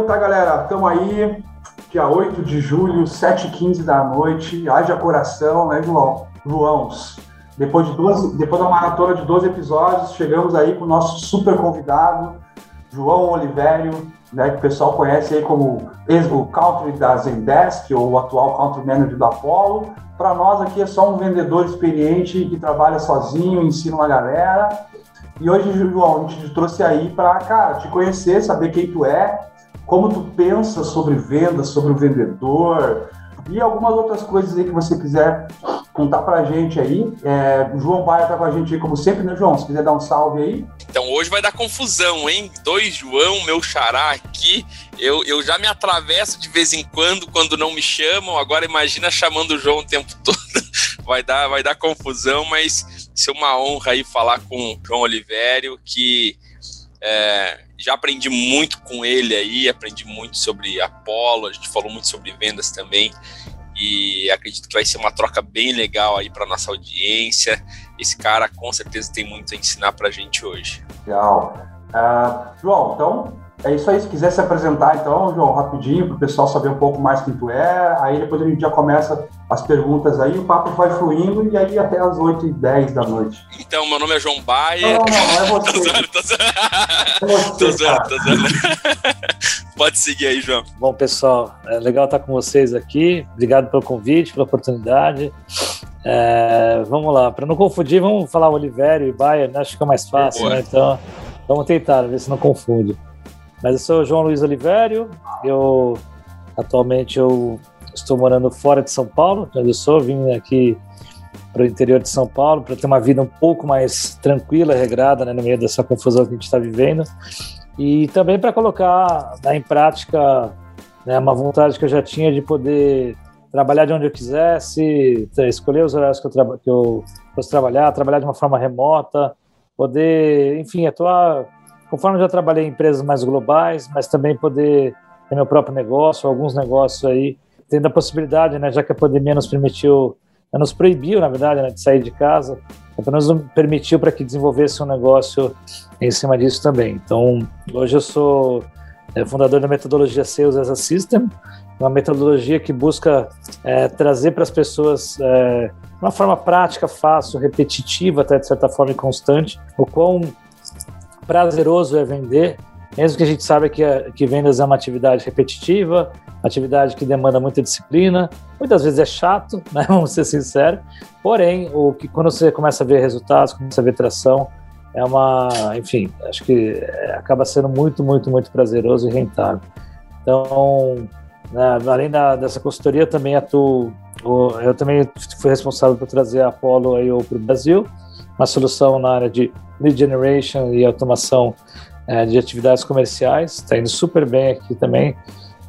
Então tá, galera, estamos aí, dia 8 de julho, 7h15 da noite. Haja coração, né, João? Joãos. Depois, de 12, depois da maratona de 12 episódios, chegamos aí com o nosso super convidado, João Olivério, né, que o pessoal conhece aí como o country da Zendesk, ou o atual country manager da Apollo. Para nós aqui é só um vendedor experiente que trabalha sozinho, ensina uma galera. E hoje, João, a gente te trouxe aí para, cara, te conhecer, saber quem tu é, como tu pensa sobre venda, sobre o vendedor e algumas outras coisas aí que você quiser contar pra gente aí. É, o João Baia tá com a gente aí, como sempre, né, João? Se quiser dar um salve aí. Então hoje vai dar confusão, hein? Dois João, meu xará aqui. Eu, eu já me atravesso de vez em quando, quando não me chamam. Agora imagina chamando o João o tempo todo. vai dar, vai dar confusão, mas ser uma honra aí falar com o João Olivério, que é, já aprendi muito com ele aí, aprendi muito sobre Apolo, a gente falou muito sobre vendas também e acredito que vai ser uma troca bem legal aí para nossa audiência. Esse cara com certeza tem muito a ensinar para a gente hoje. Legal. Uh, João, então é isso aí. Se quiser se apresentar, então, João, rapidinho, para o pessoal saber um pouco mais quem tu é. Aí depois a gente já começa as perguntas aí, o papo vai fluindo e aí até as 8 e 10 da noite. Então, meu nome é João Baia. Não, não, não, é você. tô zoando, tô zoando. É tô zoando, tô zoando. Pode seguir aí, João. Bom, pessoal, é legal estar com vocês aqui. Obrigado pelo convite, pela oportunidade. É, vamos lá, para não confundir, vamos falar Oliveira e Baia, né? acho que fica mais fácil, né? Então, vamos tentar, ver se não confunde. Mas eu sou João Luiz Olivério, eu atualmente eu estou morando fora de São Paulo, onde eu sou, vim aqui para o interior de São Paulo para ter uma vida um pouco mais tranquila, regrada, né, no meio dessa confusão que a gente está vivendo, e também para colocar né, em prática né, uma vontade que eu já tinha de poder trabalhar de onde eu quisesse, escolher os horários que eu, que eu fosse trabalhar, trabalhar de uma forma remota, poder, enfim, atuar conforme já trabalhei em empresas mais globais, mas também poder ter meu próprio negócio, alguns negócios aí, tendo a possibilidade, né, já que a pandemia nos permitiu, nos proibiu, na verdade, né, de sair de casa, apenas nos permitiu para que desenvolvesse um negócio em cima disso também. Então, hoje eu sou é, fundador da metodologia Sales as a System, uma metodologia que busca é, trazer para as pessoas é, uma forma prática, fácil, repetitiva, até de certa forma e constante, o quão prazeroso é vender, mesmo que a gente saiba que, que vendas é uma atividade repetitiva, atividade que demanda muita disciplina, muitas vezes é chato, né? vamos ser sinceros, porém, o que quando você começa a ver resultados, começa a ver tração, é uma, enfim, acho que é, acaba sendo muito, muito, muito prazeroso e rentável. Então, né, além da, dessa consultoria, também atuo, eu também fui responsável por trazer a Apollo para o Brasil, uma solução na área de lead generation e automação é, de atividades comerciais. Está indo super bem aqui também,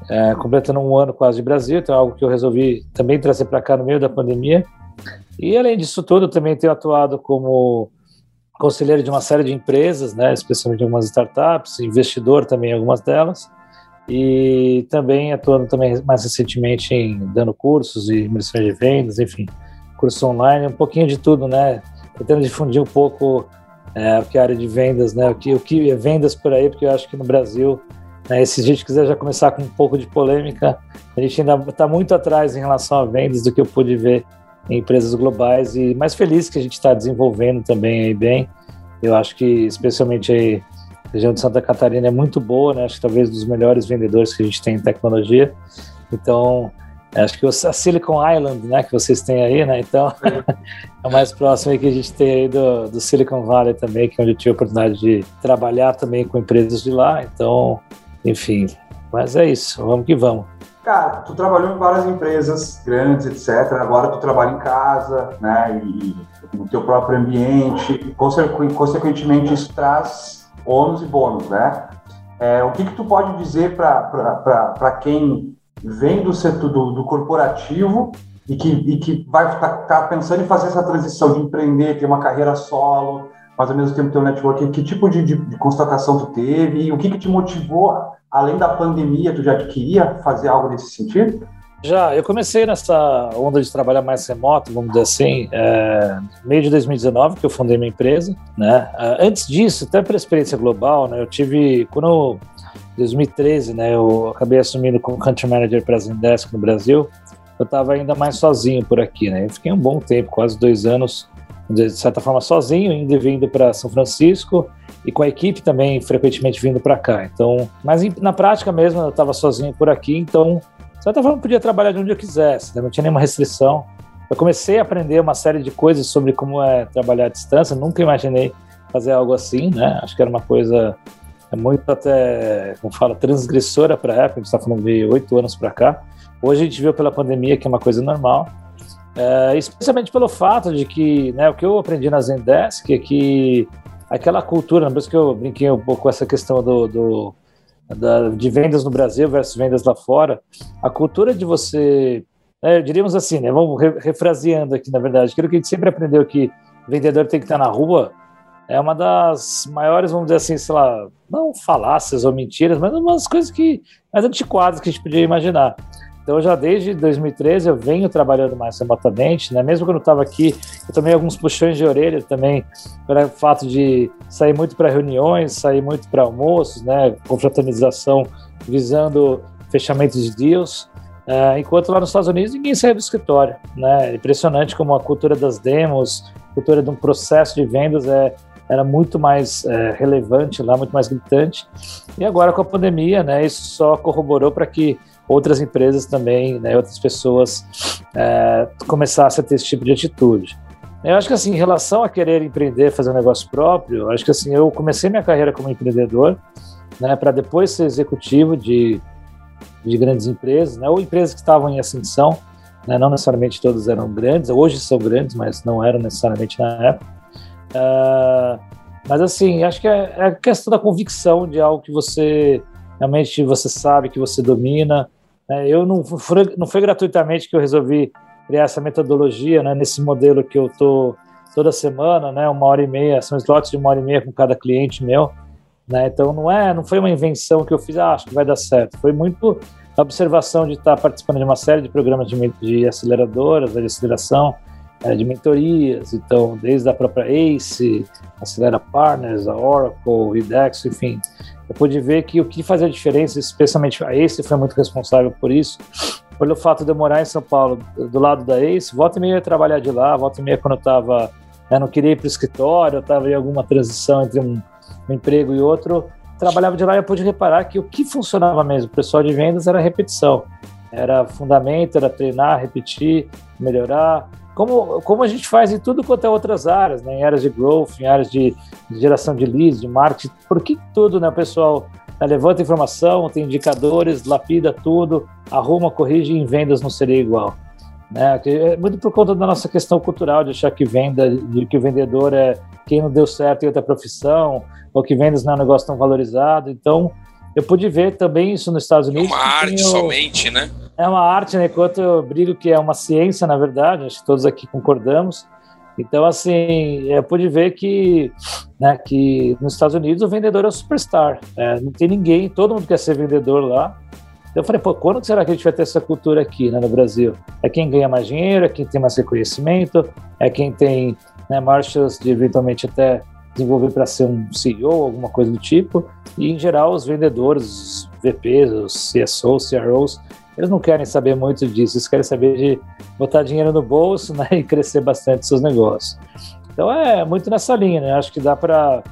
é, completando um ano quase de Brasil, então é algo que eu resolvi também trazer para cá no meio da pandemia. E além disso tudo, também tenho atuado como conselheiro de uma série de empresas, né, especialmente algumas startups, investidor também em algumas delas, e também atuando também mais recentemente em dando cursos e imersões de vendas, enfim, curso online, um pouquinho de tudo, né, tentando difundir um pouco é, o que é a área de vendas, né? O que, o que é vendas por aí, porque eu acho que no Brasil, né, se a gente quiser já começar com um pouco de polêmica, a gente ainda está muito atrás em relação a vendas do que eu pude ver em empresas globais e mais feliz que a gente está desenvolvendo também aí bem. Eu acho que especialmente aí a região de Santa Catarina é muito boa, né? Acho que talvez dos melhores vendedores que a gente tem em tecnologia. Então, Acho que a Silicon Island, né, que vocês têm aí, né? Então, é o mais próximo que a gente tem aí do, do Silicon Valley também, que é onde eu tive a oportunidade de trabalhar também com empresas de lá. Então, enfim, mas é isso, vamos que vamos. Cara, tu trabalhou em várias empresas grandes, etc. Agora tu trabalha em casa, né? E no teu próprio ambiente. Consequentemente, isso traz ônus e bônus, né? É, o que que tu pode dizer para quem vem do setor do, do corporativo e que, e que vai estar tá, tá pensando em fazer essa transição de empreender, ter uma carreira solo, mas ao mesmo tempo ter um network, que tipo de, de, de constatação tu teve e o que, que te motivou, além da pandemia, tu já queria fazer algo nesse sentido? Já, eu comecei nessa onda de trabalhar mais remoto, vamos dizer assim, é, meio de 2019, que eu fundei minha empresa, né? É, antes disso, até pela experiência global, né, eu tive, quando 2013, né, eu acabei assumindo como Country Manager para a Zendesk no Brasil, eu estava ainda mais sozinho por aqui, né? Eu fiquei um bom tempo, quase dois anos, de certa forma sozinho, indo e vindo para São Francisco e com a equipe também frequentemente vindo para cá. Então, mas na prática mesmo eu estava sozinho por aqui, então de certa forma eu podia trabalhar de onde eu quisesse, né? não tinha nenhuma restrição. Eu comecei a aprender uma série de coisas sobre como é trabalhar à distância, nunca imaginei fazer algo assim, né? Acho que era uma coisa muito até, como fala, transgressora para a época, a gente está falando de oito anos para cá. Hoje a gente viu pela pandemia que é uma coisa normal, é, especialmente pelo fato de que, né, o que eu aprendi na Zendesk é que aquela cultura, por isso que eu brinquei um pouco com essa questão do, do da, de vendas no Brasil versus vendas lá fora, a cultura de você, né, diríamos assim, né, vamos refraseando aqui, na verdade, aquilo que a gente sempre aprendeu que vendedor tem que estar na rua, é uma das maiores, vamos dizer assim, sei lá, não falácias ou mentiras, mas umas coisas que mais antiquadas que a gente podia imaginar. Então, já desde 2013 eu venho trabalhando mais remotamente, né? Mesmo quando eu estava aqui, eu tomei alguns puxões de orelha também, pelo fato de sair muito para reuniões, sair muito para almoços, né? Confraternização visando fechamento de deals. Uh, enquanto lá nos Estados Unidos ninguém sai do escritório, né? É impressionante como a cultura das demos, cultura de um processo de vendas é era muito mais é, relevante lá, muito mais gritante. E agora com a pandemia, né, isso só corroborou para que outras empresas também, né, outras pessoas é, começassem a ter esse tipo de atitude. Eu acho que assim, em relação a querer empreender, fazer um negócio próprio, acho que assim, eu comecei minha carreira como empreendedor, né, para depois ser executivo de, de grandes empresas, né, ou empresas que estavam em ascensão, né, não necessariamente todas eram grandes, hoje são grandes, mas não eram necessariamente na época. Uh, mas assim, acho que é, é a questão da convicção de algo que você realmente você sabe que você domina, é, eu não foi, não foi gratuitamente que eu resolvi criar essa metodologia, né, nesse modelo que eu tô toda semana, né, uma hora e meia, são slots de uma hora e meia com cada cliente meu, né, então não é, não foi uma invenção que eu fiz, ah, acho que vai dar certo, foi muito a observação de estar participando de uma série de programas de, de aceleradoras, de aceleração, é, de mentorias, então desde a própria ACE, Acelera Partners, a Oracle, Idexo, enfim, eu pude ver que o que fazia diferença, especialmente a Ace foi muito responsável por isso, pelo fato de eu morar em São Paulo, do lado da Ace, volta e meia ia trabalhar de lá, volta e meia quando eu estava, né, não queria ir para o escritório, eu estava em alguma transição entre um, um, emprego e outro, trabalhava de lá e eu pude reparar que o que funcionava mesmo, o pessoal de vendas era repetição, era fundamento, era treinar, repetir, melhorar, como, como a gente faz em tudo quanto é outras áreas, né? em áreas de growth, em áreas de, de geração de leads, de marketing, por que tudo, né, pessoal? Né, levanta informação, tem indicadores, lapida tudo, arruma, corrige e em vendas não seria igual. Né? É muito por conta da nossa questão cultural de achar que venda, de que o vendedor é quem não deu certo em outra profissão, ou que vendas não é um negócio tão valorizado. Então, eu pude ver também isso nos Estados Unidos. É uma arte somente, né? É uma arte, né? Enquanto eu brigo que é uma ciência, na verdade, acho que todos aqui concordamos. Então, assim, eu pude ver que, né, que nos Estados Unidos o vendedor é o superstar. É, não tem ninguém, todo mundo quer ser vendedor lá. Eu falei, pô, quando será que a gente vai ter essa cultura aqui né, no Brasil? É quem ganha mais dinheiro, é quem tem mais reconhecimento, é quem tem né, de eventualmente até desenvolver para ser um CEO, alguma coisa do tipo. E, em geral, os vendedores, os VPs, os CSOs, CROs, eles não querem saber muito disso, eles querem saber de botar dinheiro no bolso né, e crescer bastante seus negócios. Então é muito nessa linha, né? Acho que dá para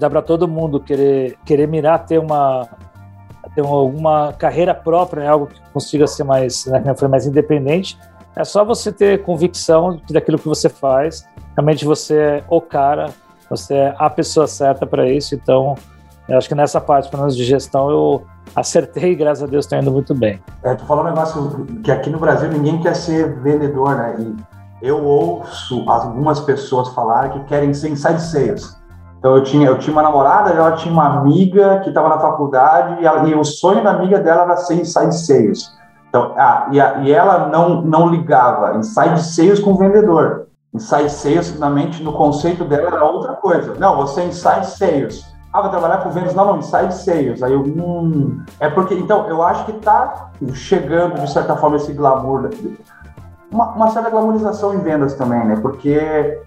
dá para todo mundo querer querer mirar ter uma ter uma, carreira própria, né? algo que consiga ser mais, né, mais independente. É só você ter convicção daquilo que você faz. Realmente você é o cara, você é a pessoa certa para isso. Então, eu acho que nessa parte, pelo menos de gestão, eu acertei graças a Deus está indo muito bem. É, tu falou um negócio que aqui no Brasil ninguém quer ser vendedor, né? E eu ouço algumas pessoas falarem que querem ser inside sales. Então eu tinha, eu tinha uma namorada, ela tinha uma amiga que estava na faculdade e, ela, e, o sonho da amiga dela era ser inside sales. Então, ah, e, a, e ela não, não ligava inside sales com vendedor. Inside sales, na mente, no conceito dela, era outra coisa. Não, você é inside sales ah, vou trabalhar com vendas. Não, não, inside sales. Aí eu, hum. É porque, então, eu acho que tá chegando, de certa forma, esse glamour. Uma, uma certa glamorização em vendas também, né? Porque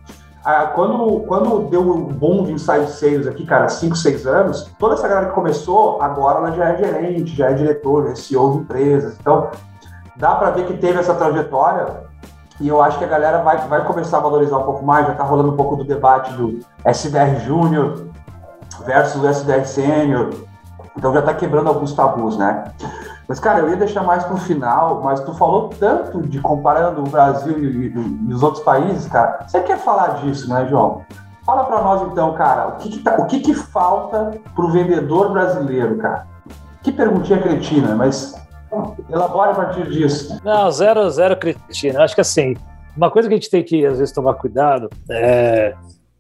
ah, quando, quando deu o boom de inside sales aqui, cara, 5, 6 anos, toda essa galera que começou, agora ela já é gerente, já é diretor, já é CEO de empresas. Então, dá para ver que teve essa trajetória e eu acho que a galera vai, vai começar a valorizar um pouco mais, já está rolando um pouco do debate do SDR Júnior versus o SDR Sênior, então já está quebrando alguns tabus, né? Mas, cara, eu ia deixar mais para o final, mas tu falou tanto de comparando o Brasil e, e, e, os outros países, cara. Você quer falar disso, né, João? Fala para nós, então, cara, o que, que, tá, o que, que falta para o vendedor brasileiro, cara? Que perguntinha cretina, mas elabora a partir disso. Não, zero, zero cretina. Acho que assim, uma coisa que a gente tem que, às vezes, tomar cuidado é.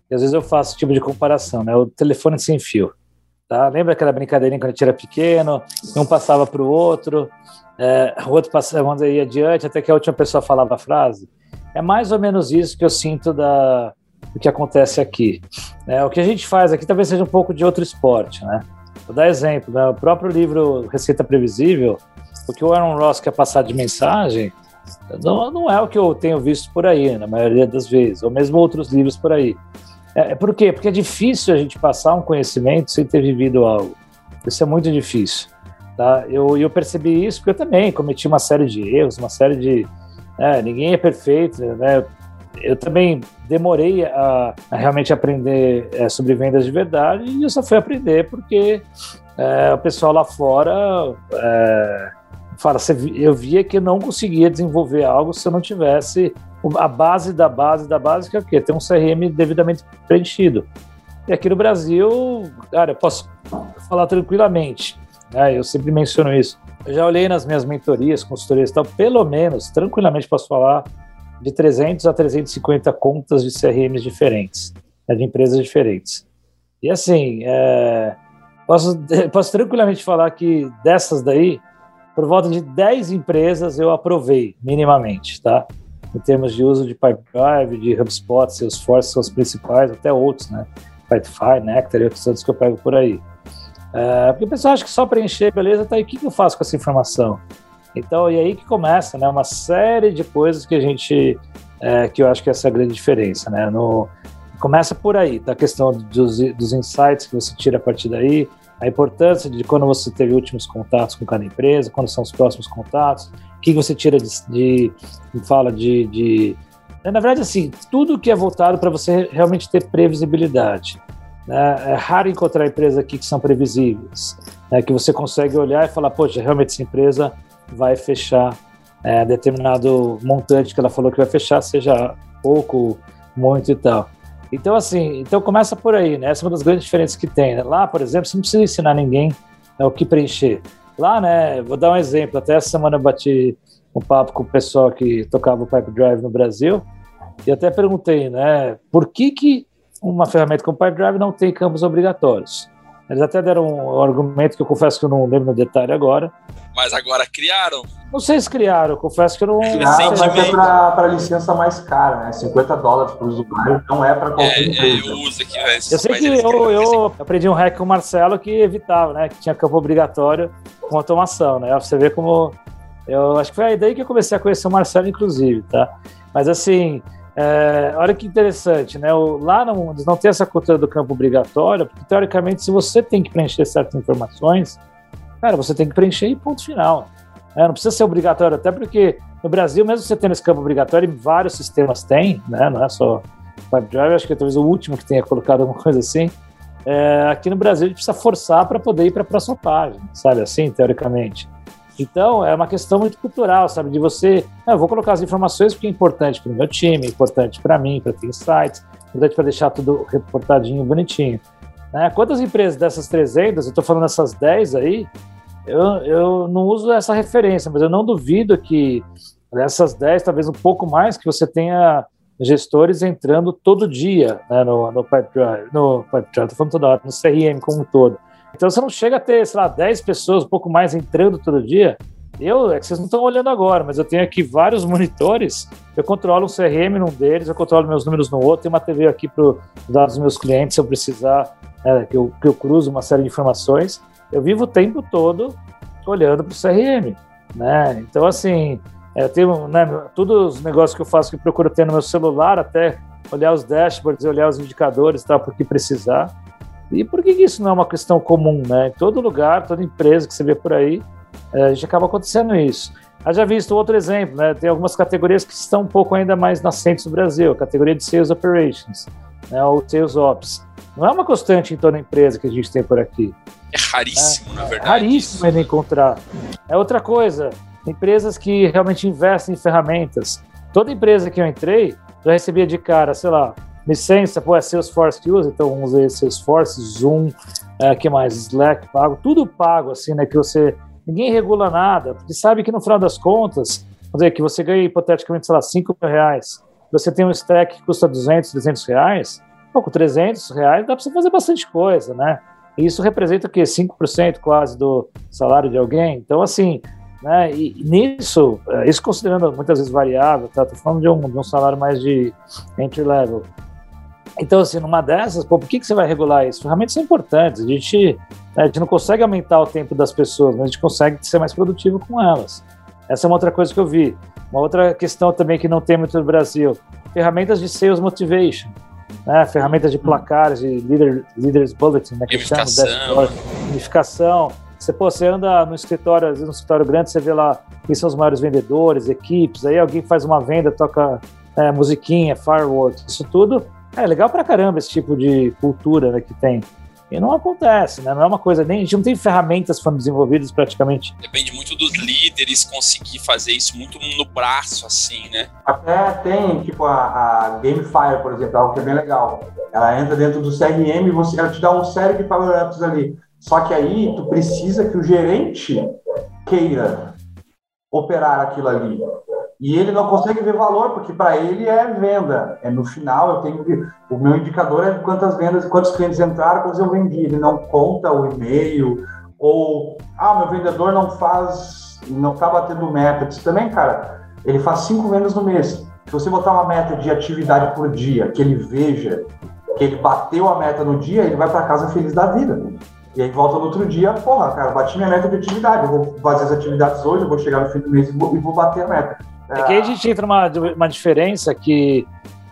E às vezes eu faço tipo de comparação, né? O telefone sem fio. Tá? Lembra aquela brincadeirinha quando a gente era pequeno? Um passava para o outro, é, o outro passava, ia adiante, até que a última pessoa falava a frase. É mais ou menos isso que eu sinto da, do que acontece aqui. É, o que a gente faz aqui talvez seja um pouco de outro esporte, né? Vou dar exemplo, né? o próprio livro Receita Previsível, o que o Aaron Ross quer passar de mensagem não, não é o que eu tenho visto por aí, na maioria das vezes, ou mesmo outros livros por aí. É, por quê? Porque é difícil a gente passar um conhecimento sem ter vivido algo. Isso é muito difícil. Tá? Eu, eu percebi isso porque eu também cometi uma série de erros, uma série de. É, ninguém é perfeito, né? Eu também demorei a, a realmente aprender é, sobre vendas de verdade e eu só fui aprender porque é, o pessoal lá fora é, fala, eu via que não conseguia desenvolver algo se eu não tivesse a base da base da base, que é o quê? Ter um CRM devidamente preenchido. E aqui no Brasil, cara, eu posso falar tranquilamente, né? eu sempre menciono isso. Eu já olhei nas minhas mentorias, consultorias e tal, pelo menos, tranquilamente posso falar de 300 a 350 contas de CRMs diferentes, né, de empresas diferentes. E assim, é, posso, posso tranquilamente falar que dessas daí, por volta de 10 empresas eu aprovei minimamente, tá? Em termos de uso de Pipedrive, de HubSpot, Salesforce são os principais, até outros, né? Pipefy, Nectar e outros outros que eu pego por aí. É, porque o pessoal acha que só preencher, beleza, tá aí, o que, que eu faço com essa informação? Então, e aí que começa, né? Uma série de coisas que a gente, é, que eu acho que essa é a grande diferença, né? No, começa por aí, da questão dos, dos insights que você tira a partir daí, a importância de quando você teve últimos contatos com cada empresa, quando são os próximos contatos, o que você tira de, de fala de, de, na verdade assim, tudo que é voltado para você realmente ter previsibilidade. Né? É raro encontrar empresas aqui que são previsíveis, né? que você consegue olhar e falar, poxa, realmente essa empresa vai fechar é, determinado montante que ela falou que vai fechar, seja pouco, muito e tal. Então, assim, então começa por aí, né? Essa é uma das grandes diferenças que tem. Né? Lá, por exemplo, você não precisa ensinar ninguém né, o que preencher. Lá, né, vou dar um exemplo. Até essa semana eu bati um papo com o pessoal que tocava o Pipe Drive no Brasil e até perguntei, né, por que que uma ferramenta como o Pipe Drive não tem campos obrigatórios? Eles até deram um argumento que eu confesso que eu não lembro no detalhe agora. Mas agora criaram? Não sei se criaram, eu confesso que eu não. Criaram, mas é para licença mais cara, né? 50 dólares para o usuário, não é para qualquer é, é empresa. eu uso aqui, velho. Eu sei que eu, eu aprendi um hack com o Marcelo que evitava, né? Que tinha campo obrigatório com automação, né? Você vê como. Eu acho que foi aí daí que eu comecei a conhecer o Marcelo, inclusive, tá? Mas assim, é, olha que interessante, né? O, lá não, eles não tem essa cultura do campo obrigatório, porque teoricamente, se você tem que preencher certas informações, cara, você tem que preencher e ponto final. É, não precisa ser obrigatório, até porque no Brasil, mesmo você tendo esse campo obrigatório, vários sistemas têm, né? Não é só WebDrive, acho que é talvez o último que tenha colocado alguma coisa assim. É, aqui no Brasil, a gente precisa forçar para poder ir para a próxima página, sabe assim, teoricamente. Então, é uma questão muito cultural, sabe? De você, ah, vou colocar as informações porque é importante para o meu time, é importante para mim, para ter insights, é importante para deixar tudo reportadinho, bonitinho. Né? Quantas empresas dessas 300, eu estou falando essas 10 aí, eu, eu não uso essa referência, mas eu não duvido que dessas 10, talvez um pouco mais, que você tenha gestores entrando todo dia né, no, no Pipe Drive, no Pipe Drive, falando toda hora, no CRM como um todo. Então você não chega a ter, sei lá, 10 pessoas, um pouco mais entrando todo dia. Eu, é que vocês não estão olhando agora, mas eu tenho aqui vários monitores. Eu controlo um CRM num deles, eu controlo meus números no outro, tem uma TV aqui para os dados dos meus clientes, se eu precisar, é, que, eu, que eu cruzo uma série de informações. Eu vivo o tempo todo olhando para o CRM. Né? Então, assim, é, eu tenho né, todos os negócios que eu faço que eu procuro ter no meu celular, até olhar os dashboards, olhar os indicadores, tal, por que precisar. E por que isso não é uma questão comum, né? Em todo lugar, toda empresa que você vê por aí, é, a gente acaba acontecendo isso. já visto outro exemplo, né? Tem algumas categorias que estão um pouco ainda mais nascentes no Brasil, a categoria de Sales Operations, né? Ou Sales Ops. Não é uma constante em toda empresa que a gente tem por aqui. É raríssimo, é, na verdade. É raríssimo ainda encontrar. É outra coisa, empresas que realmente investem em ferramentas. Toda empresa que eu entrei, já recebia de cara, sei lá, licença, pô, é Salesforce que usa, então vamos ver Salesforce, Zoom, é, que mais? Slack pago, tudo pago, assim, né? Que você. Ninguém regula nada, porque sabe que no final das contas, vamos dizer, que você ganha hipoteticamente, sei lá, 5 mil reais, você tem um stack que custa 200, 300 reais, pô, com 300 reais dá para você fazer bastante coisa, né? E isso representa o quê? 5% quase do salário de alguém. Então, assim, né? E nisso, é, isso considerando muitas vezes variável, tá? Tô falando de um, de um salário mais de entry level. Então, assim, numa dessas, pô, por que, que você vai regular isso? Ferramentas são importantes. A gente, né, a gente não consegue aumentar o tempo das pessoas, mas a gente consegue ser mais produtivo com elas. Essa é uma outra coisa que eu vi. Uma outra questão também que não tem muito no Brasil: ferramentas de sales motivation. Né, ferramentas de placares, de leader, leaders bulletin, né, que gamificação. Você, pô, você anda no escritório, às vezes no escritório grande, você vê lá quem são os maiores vendedores, equipes, aí alguém faz uma venda, toca é, musiquinha, fireworks, isso tudo é legal pra caramba esse tipo de cultura né, que tem. E não acontece, né? Não é uma coisa, nem a gente não tem ferramentas foram desenvolvidas praticamente. Depende muito dos líderes conseguir fazer isso muito no braço, assim, né? Até tem, tipo, a, a Gamefire, por exemplo, algo que é bem legal. Ela entra dentro do CRM e você, ela te dá um série de power-ups ali. Só que aí tu precisa que o gerente queira operar aquilo ali. E ele não consegue ver valor, porque para ele é venda. É no final, eu tenho que. O meu indicador é quantas vendas, quantos clientes entraram, quantos eu vendi. Ele não conta o e-mail, ou ah, meu vendedor não faz, não está batendo meta. Isso também, cara, ele faz cinco vendas no mês. Se você botar uma meta de atividade por dia, que ele veja que ele bateu a meta no dia, ele vai para casa feliz da vida. E aí volta no outro dia, porra, cara, bati minha meta de atividade, eu vou fazer as atividades hoje, eu vou chegar no fim do mês e vou, e vou bater a meta. É aí a gente entra numa uma diferença que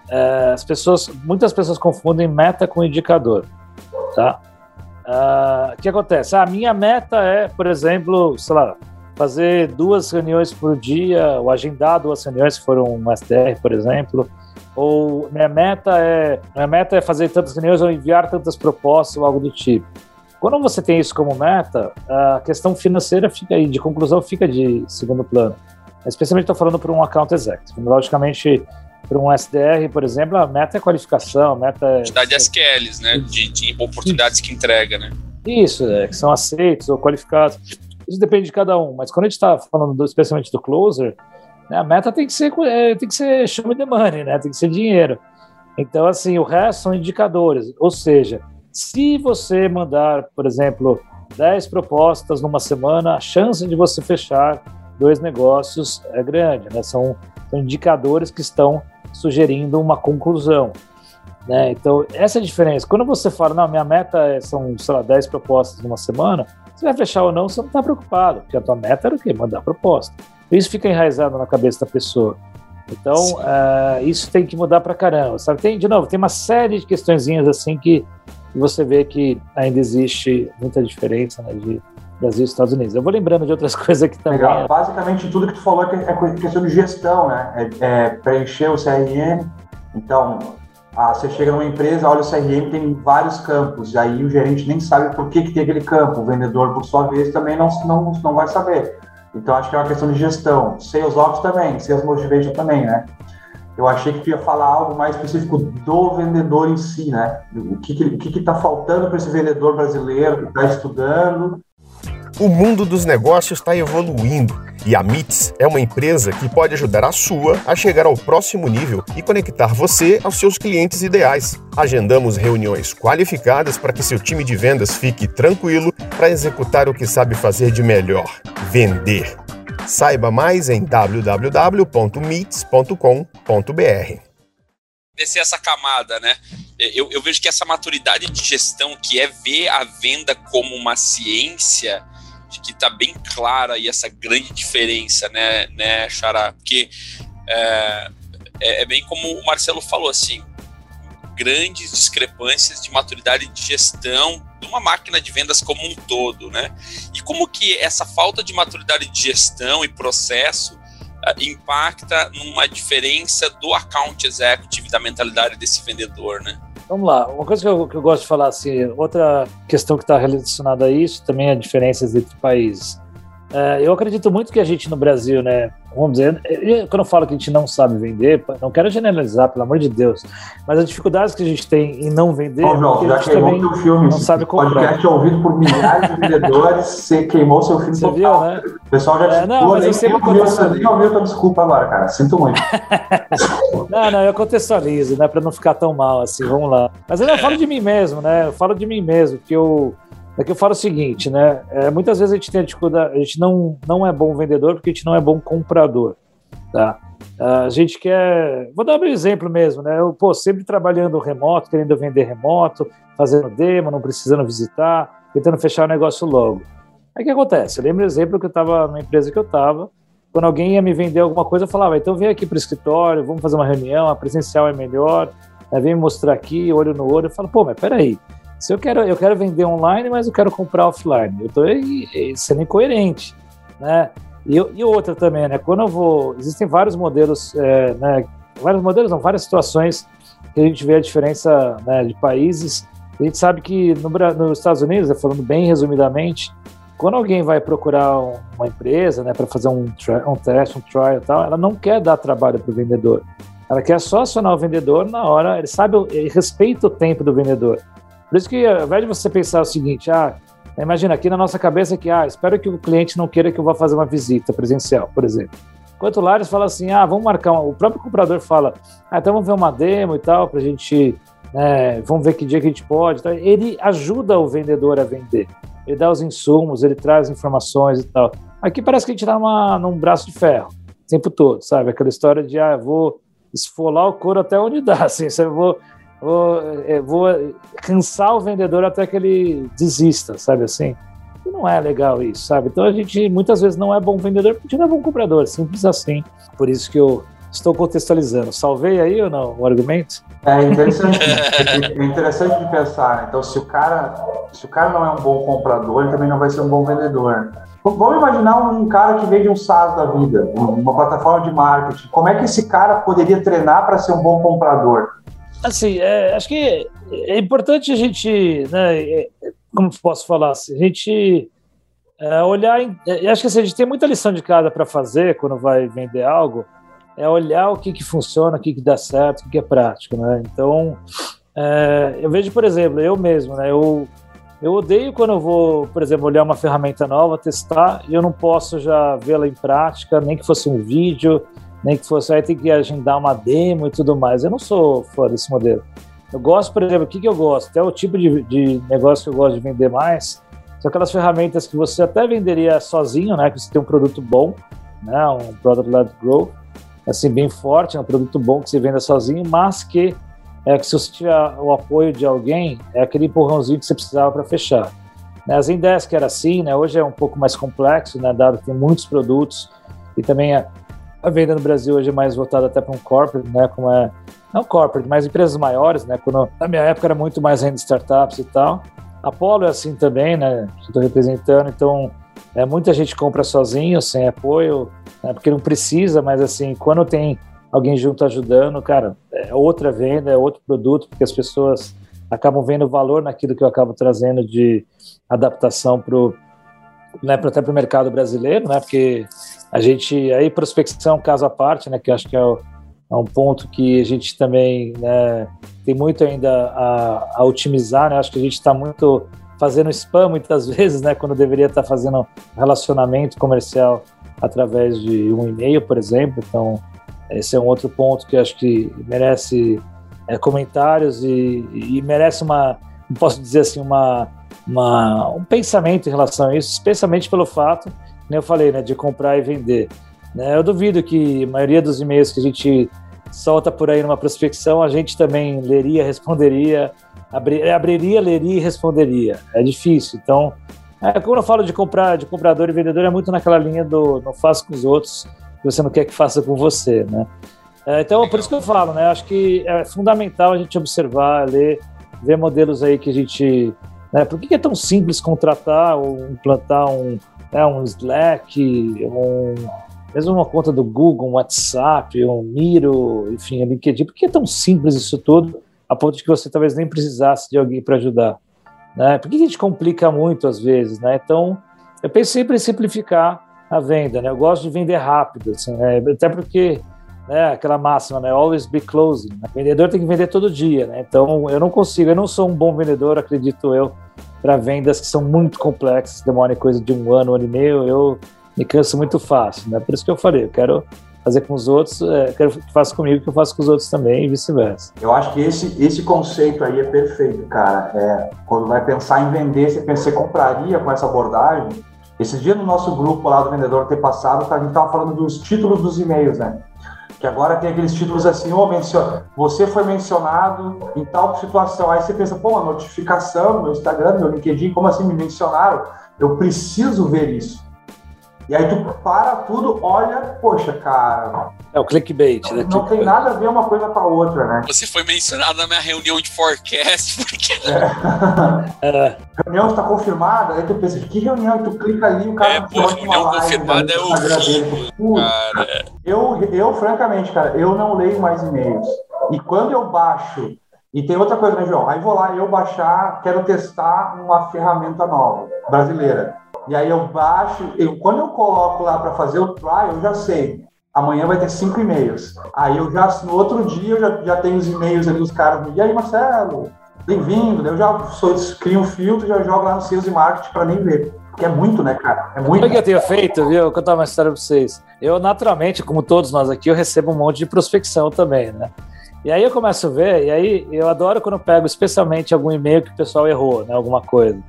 é, as pessoas, muitas pessoas confundem meta com indicador, tá? Uh, o que acontece? A minha meta é, por exemplo, sei lá, fazer duas reuniões por dia, ou agendar duas reuniões, se for um SDR, por exemplo, ou minha meta é minha meta é fazer tantas reuniões ou enviar tantas propostas ou algo do tipo. Quando você tem isso como meta, a questão financeira fica aí, de conclusão fica de segundo plano especialmente estou falando para um account executive. Logicamente, para um SDR, por exemplo, a meta é qualificação, a meta é... Quantidade de SQLs, né? De, de oportunidades que entrega, né? Isso, é, que são aceitos ou qualificados. Isso depende de cada um, mas quando a gente está falando do, especialmente do closer, né, a meta tem que ser é, tem que ser show me the money, né? Tem que ser dinheiro. Então, assim, o resto são indicadores. Ou seja, se você mandar, por exemplo, 10 propostas numa semana, a chance de você fechar dois negócios é grande, né? São, são indicadores que estão sugerindo uma conclusão. Né? Então, essa é a diferença. Quando você fala, não, minha meta é, são, sei lá, 10 propostas numa semana, você vai fechar ou não, você não está preocupado, porque a tua meta era o quê? Mandar proposta. Isso fica enraizado na cabeça da pessoa. Então, uh, isso tem que mudar para caramba, sabe? Tem, de novo, tem uma série de questõezinhas assim que você vê que ainda existe muita diferença né, de, Brasil e Estados Unidos. Eu vou lembrando de outras coisas aqui também. Legal. Basicamente, tudo que tu falou é, é questão de gestão, né? É, é preencher o CRM. Então, ah, você chega numa empresa, olha o CRM, tem vários campos, e aí o gerente nem sabe por que, que tem aquele campo. O vendedor, por sua vez, também não, não, não vai saber. Então, acho que é uma questão de gestão. Sales Ops também, Sales Motivation também, né? Eu achei que tu ia falar algo mais específico do vendedor em si, né? O que está que, que que faltando para esse vendedor brasileiro que está estudando o mundo dos negócios está evoluindo e a MITS é uma empresa que pode ajudar a sua a chegar ao próximo nível e conectar você aos seus clientes ideais. Agendamos reuniões qualificadas para que seu time de vendas fique tranquilo para executar o que sabe fazer de melhor: vender. Saiba mais em www.meets.com.br. Descer essa camada, né? Eu, eu vejo que essa maturidade de gestão, que é ver a venda como uma ciência, de que está bem clara aí essa grande diferença, né, né Xará? Porque é, é, é, bem como o Marcelo falou, assim, grandes discrepâncias de maturidade de gestão de uma máquina de vendas como um todo, né? E como que essa falta de maturidade de gestão e processo impacta numa diferença do account executive, da mentalidade desse vendedor, né? Vamos lá, uma coisa que eu, que eu gosto de falar, assim, outra questão que está relacionada a isso também é diferenças entre países. É, eu acredito muito que a gente no Brasil, né, vamos dizer, quando eu falo que a gente não sabe vender, não quero generalizar, pelo amor de Deus, mas as dificuldades que a gente tem em não vender, Ô, João, já queimou seu filme, não sabe comprar. podcast é ouvido por milhares de vendedores, você queimou seu filme você total. Viu, né? O pessoal já é, não, mas eu sempre. Nem ouviu tua desculpa agora, cara, sinto muito. não, não, eu contextualizo, né, para não ficar tão mal assim, vamos lá. Mas eu, eu falo de mim mesmo, né, eu falo de mim mesmo, que eu é que eu falo o seguinte, né? É, muitas vezes a gente tem a dificuldade, a gente não, não é bom vendedor porque a gente não é bom comprador, tá? A gente quer. Vou dar um exemplo mesmo, né? Eu, pô, sempre trabalhando remoto, querendo vender remoto, fazendo demo, não precisando visitar, tentando fechar o negócio logo. Aí o que acontece? Eu lembro o exemplo que eu estava na empresa que eu estava, quando alguém ia me vender alguma coisa, eu falava, então vem aqui para o escritório, vamos fazer uma reunião, a presencial é melhor, né? vem me mostrar aqui, olho no olho. Eu falo, pô, mas peraí, se eu quero, eu quero vender online, mas eu quero comprar offline. Eu estou sendo incoerente, né? E, e, outra também, né? Quando eu vou, existem vários modelos, é, né? Vários modelos, não, várias situações que a gente vê a diferença né, de países. A gente sabe que no, nos Estados Unidos, né, falando bem resumidamente, quando alguém vai procurar uma empresa, né, para fazer um, um teste, um trial e tal, ela não quer dar trabalho para o vendedor. Ela quer só acionar o vendedor na hora, ele sabe, ele respeita o tempo do vendedor. Por isso que, ao invés de você pensar o seguinte, ah, imagina aqui na nossa cabeça que, ah, espero que o cliente não queira que eu vá fazer uma visita presencial, por exemplo. Enquanto o Lares fala assim, ah, vamos marcar, uma... o próprio comprador fala, ah, então vamos ver uma demo e tal, para a gente, né, vamos ver que dia que a gente pode. Então, ele ajuda o vendedor a vender. Ele dá os insumos, ele traz informações e tal. Aqui parece que a gente está num braço de ferro, o tempo todo, sabe? Aquela história de, ah, vou esfolar o couro até onde dá, assim, você vou vou, é, vou cansar o vendedor até que ele desista, sabe assim? E não é legal isso, sabe? Então a gente muitas vezes não é bom vendedor porque a gente não é bom comprador, simples assim. Por isso que eu estou contextualizando. Salvei aí ou não o argumento? É interessante, é interessante de pensar. Né? Então, se o cara, se o cara não é um bom comprador, ele também não vai ser um bom vendedor. Vamos imaginar um cara que vende um SaaS da vida, uma plataforma de marketing. Como é que esse cara poderia treinar para ser um bom comprador? Assim, é, acho que é importante a gente, né, é, como posso falar, assim, a gente é, olhar, em, é, acho que assim, a gente tem muita lição de casa para fazer quando vai vender algo, é olhar o que, que funciona, o que, que dá certo, o que, que é prático, né? Então, é, eu vejo, por exemplo, eu mesmo, né, eu, eu odeio quando eu vou, por exemplo, olhar uma ferramenta nova, testar, e eu não posso já vê-la em prática, nem que fosse um vídeo, nem que fosse aí tem que agendar uma demo e tudo mais. Eu não sou fã desse modelo. Eu gosto, por exemplo, o que, que eu gosto? Até o tipo de, de negócio que eu gosto de vender mais são aquelas ferramentas que você até venderia sozinho, né? Que você tem um produto bom, né? Um product led growth, assim bem forte, é um produto bom que você venda sozinho, mas que é que se você tiver o apoio de alguém, é aquele empurrãozinho que você precisava para fechar. Né? A Zendesk era assim, né? Hoje é um pouco mais complexo, né? Dado que tem muitos produtos e também é a venda no Brasil hoje é mais voltada até para um corporate, né? Como é não corporate, mas empresas maiores, né? Quando na minha época era muito mais renda startups e tal. A Apollo é assim também, né? Estou representando, então é, muita gente compra sozinho, sem apoio, né, porque não precisa, mas assim, quando tem alguém junto ajudando, cara, é outra venda, é outro produto, porque as pessoas acabam vendo valor naquilo que eu acabo trazendo de adaptação para né, até para o mercado brasileiro, né? Porque a gente, aí prospecção caso à parte, né, que acho que é, o, é um ponto que a gente também né, tem muito ainda a, a otimizar, né, acho que a gente está muito fazendo spam muitas vezes, né, quando deveria estar tá fazendo relacionamento comercial através de um e-mail, por exemplo, então esse é um outro ponto que acho que merece é, comentários e, e merece uma, posso dizer assim, uma, uma, um pensamento em relação a isso, especialmente pelo fato eu falei, né, de comprar e vender. Né? Eu duvido que a maioria dos e-mails que a gente solta por aí numa prospecção, a gente também leria, responderia, abri, abriria, leria e responderia. É difícil. Então, é, quando eu falo de comprar, de comprador e vendedor, é muito naquela linha do não faça com os outros, que você não quer que faça com você, né? É, então, por isso que eu falo, né? Acho que é fundamental a gente observar, ler, ver modelos aí que a gente. Né, por que é tão simples contratar ou implantar um, né, um Slack, um, mesmo uma conta do Google, um WhatsApp, um Miro, enfim, a LinkedIn? Por que é tão simples isso tudo, a ponto de que você talvez nem precisasse de alguém para ajudar? Né? Por que a gente complica muito às vezes? Né? Então, eu sempre em simplificar a venda. Né? Eu gosto de vender rápido, assim, né? até porque né, aquela máxima, né, always be closing. Né? O vendedor tem que vender todo dia, né? Então eu não consigo, eu não sou um bom vendedor, acredito eu, para vendas que são muito complexas, demoram coisa de um ano, um ano e meio, eu me canso muito fácil, né? Por isso que eu falei, eu quero fazer com os outros, é, quero que faça comigo que eu faço com os outros também e vice-versa. Eu acho que esse, esse conceito aí é perfeito, cara. É, quando vai pensar em vender, você, pensa, você compraria com essa abordagem. Esse dia no nosso grupo lá do vendedor ter passado, a gente estava falando dos títulos dos e-mails, né? Que agora tem aqueles títulos assim, oh, menciona, você foi mencionado em tal situação. Aí você pensa, pô, uma notificação no meu Instagram, no meu LinkedIn, como assim me mencionaram? Eu preciso ver isso. E aí tu para tudo, olha, poxa, cara. É o clickbait, né? Não tem nada a ver uma coisa com a outra, né? Você foi mencionado na minha reunião de forecast, porque. É. é. Reunião está confirmada, aí tu pensa, que reunião? Tu clica ali, o cara é, pô, reunião live, confirmada é o. Cara. Eu, eu, francamente, cara, eu não leio mais e-mails. E quando eu baixo e tem outra coisa, né, João? Aí vou lá, eu baixar, quero testar uma ferramenta nova, brasileira. E aí eu baixo, eu, quando eu coloco lá para fazer o trial, eu já sei. Amanhã vai ter cinco e-mails. Aí eu já, no outro dia, eu já, já tenho os e-mails ali dos caras. E aí, Marcelo, bem-vindo. Eu já sou, crio um filtro, já jogo lá no Sales e Marketing para nem ver. Porque é muito, né, cara? É muito. O que eu tenho feito, viu? Vou contar uma história para vocês. Eu, naturalmente, como todos nós aqui, eu recebo um monte de prospecção também, né? E aí eu começo a ver, e aí eu adoro quando eu pego especialmente algum e-mail que o pessoal errou, né? Alguma coisa.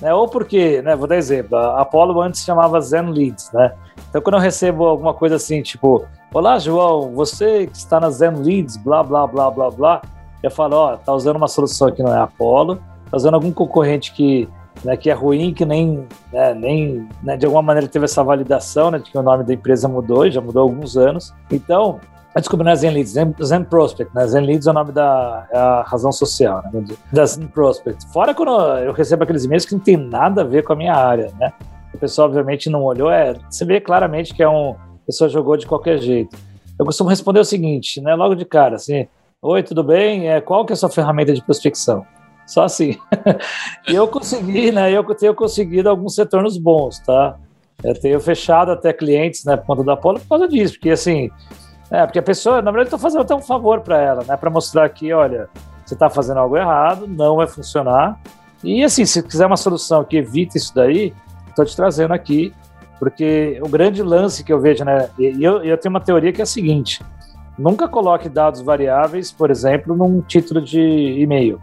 Né? Ou porque, né, vou dar exemplo, a Apollo antes chamava Zen Leads, né? Então quando eu recebo alguma coisa assim, tipo, olá João, você que está na Zen Leads, blá, blá, blá, blá, blá, eu falo, ó, tá usando uma solução que não é Apollo, tá usando algum concorrente que, né, que é ruim, que nem, né, nem né, de alguma maneira teve essa validação, né, de que o nome da empresa mudou, já mudou há alguns anos. Então, Desculpa, não é Zen Leads, Zen, Zen Prospect, né? Zen Leads é o nome da é a razão social, né? Da Zen Prospect. Fora quando eu recebo aqueles e-mails que não tem nada a ver com a minha área, né? O pessoal, obviamente, não olhou, é, você vê claramente que é um, a pessoa jogou de qualquer jeito. Eu costumo responder o seguinte, né? Logo de cara, assim, oi, tudo bem? É, qual que é a sua ferramenta de prospecção? Só assim. e eu consegui, né? Eu tenho conseguido alguns retornos bons, tá? Eu tenho fechado até clientes, né, por conta da Apollo por causa disso, porque assim, é, porque a pessoa, na verdade, estou fazendo até um favor para ela, né? Para mostrar que, olha, você está fazendo algo errado, não vai funcionar. E assim, se quiser uma solução que evite isso daí, estou te trazendo aqui, porque o grande lance que eu vejo, né? E eu, eu tenho uma teoria que é a seguinte: nunca coloque dados variáveis, por exemplo, num título de e-mail.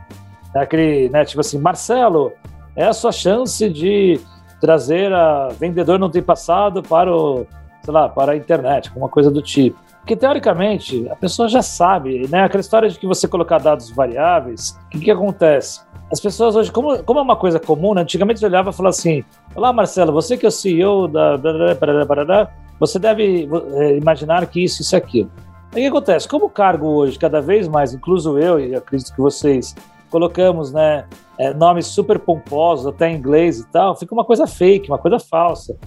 É aquele, né? Tipo assim, Marcelo, é a sua chance de trazer a vendedor não tem passado para o, sei lá, para a internet, alguma coisa do tipo. Porque, teoricamente, a pessoa já sabe, né? Aquela história de que você colocar dados variáveis, o que, que acontece? As pessoas hoje, como, como é uma coisa comum, né? antigamente olhava e falava assim: Olá, Marcelo, você que é o CEO da. Você deve é, imaginar que isso, isso e aquilo. O que acontece? Como o cargo hoje, cada vez mais, incluso eu e acredito que vocês, colocamos né, é, nomes super pomposos, até em inglês e tal, fica uma coisa fake, uma coisa falsa.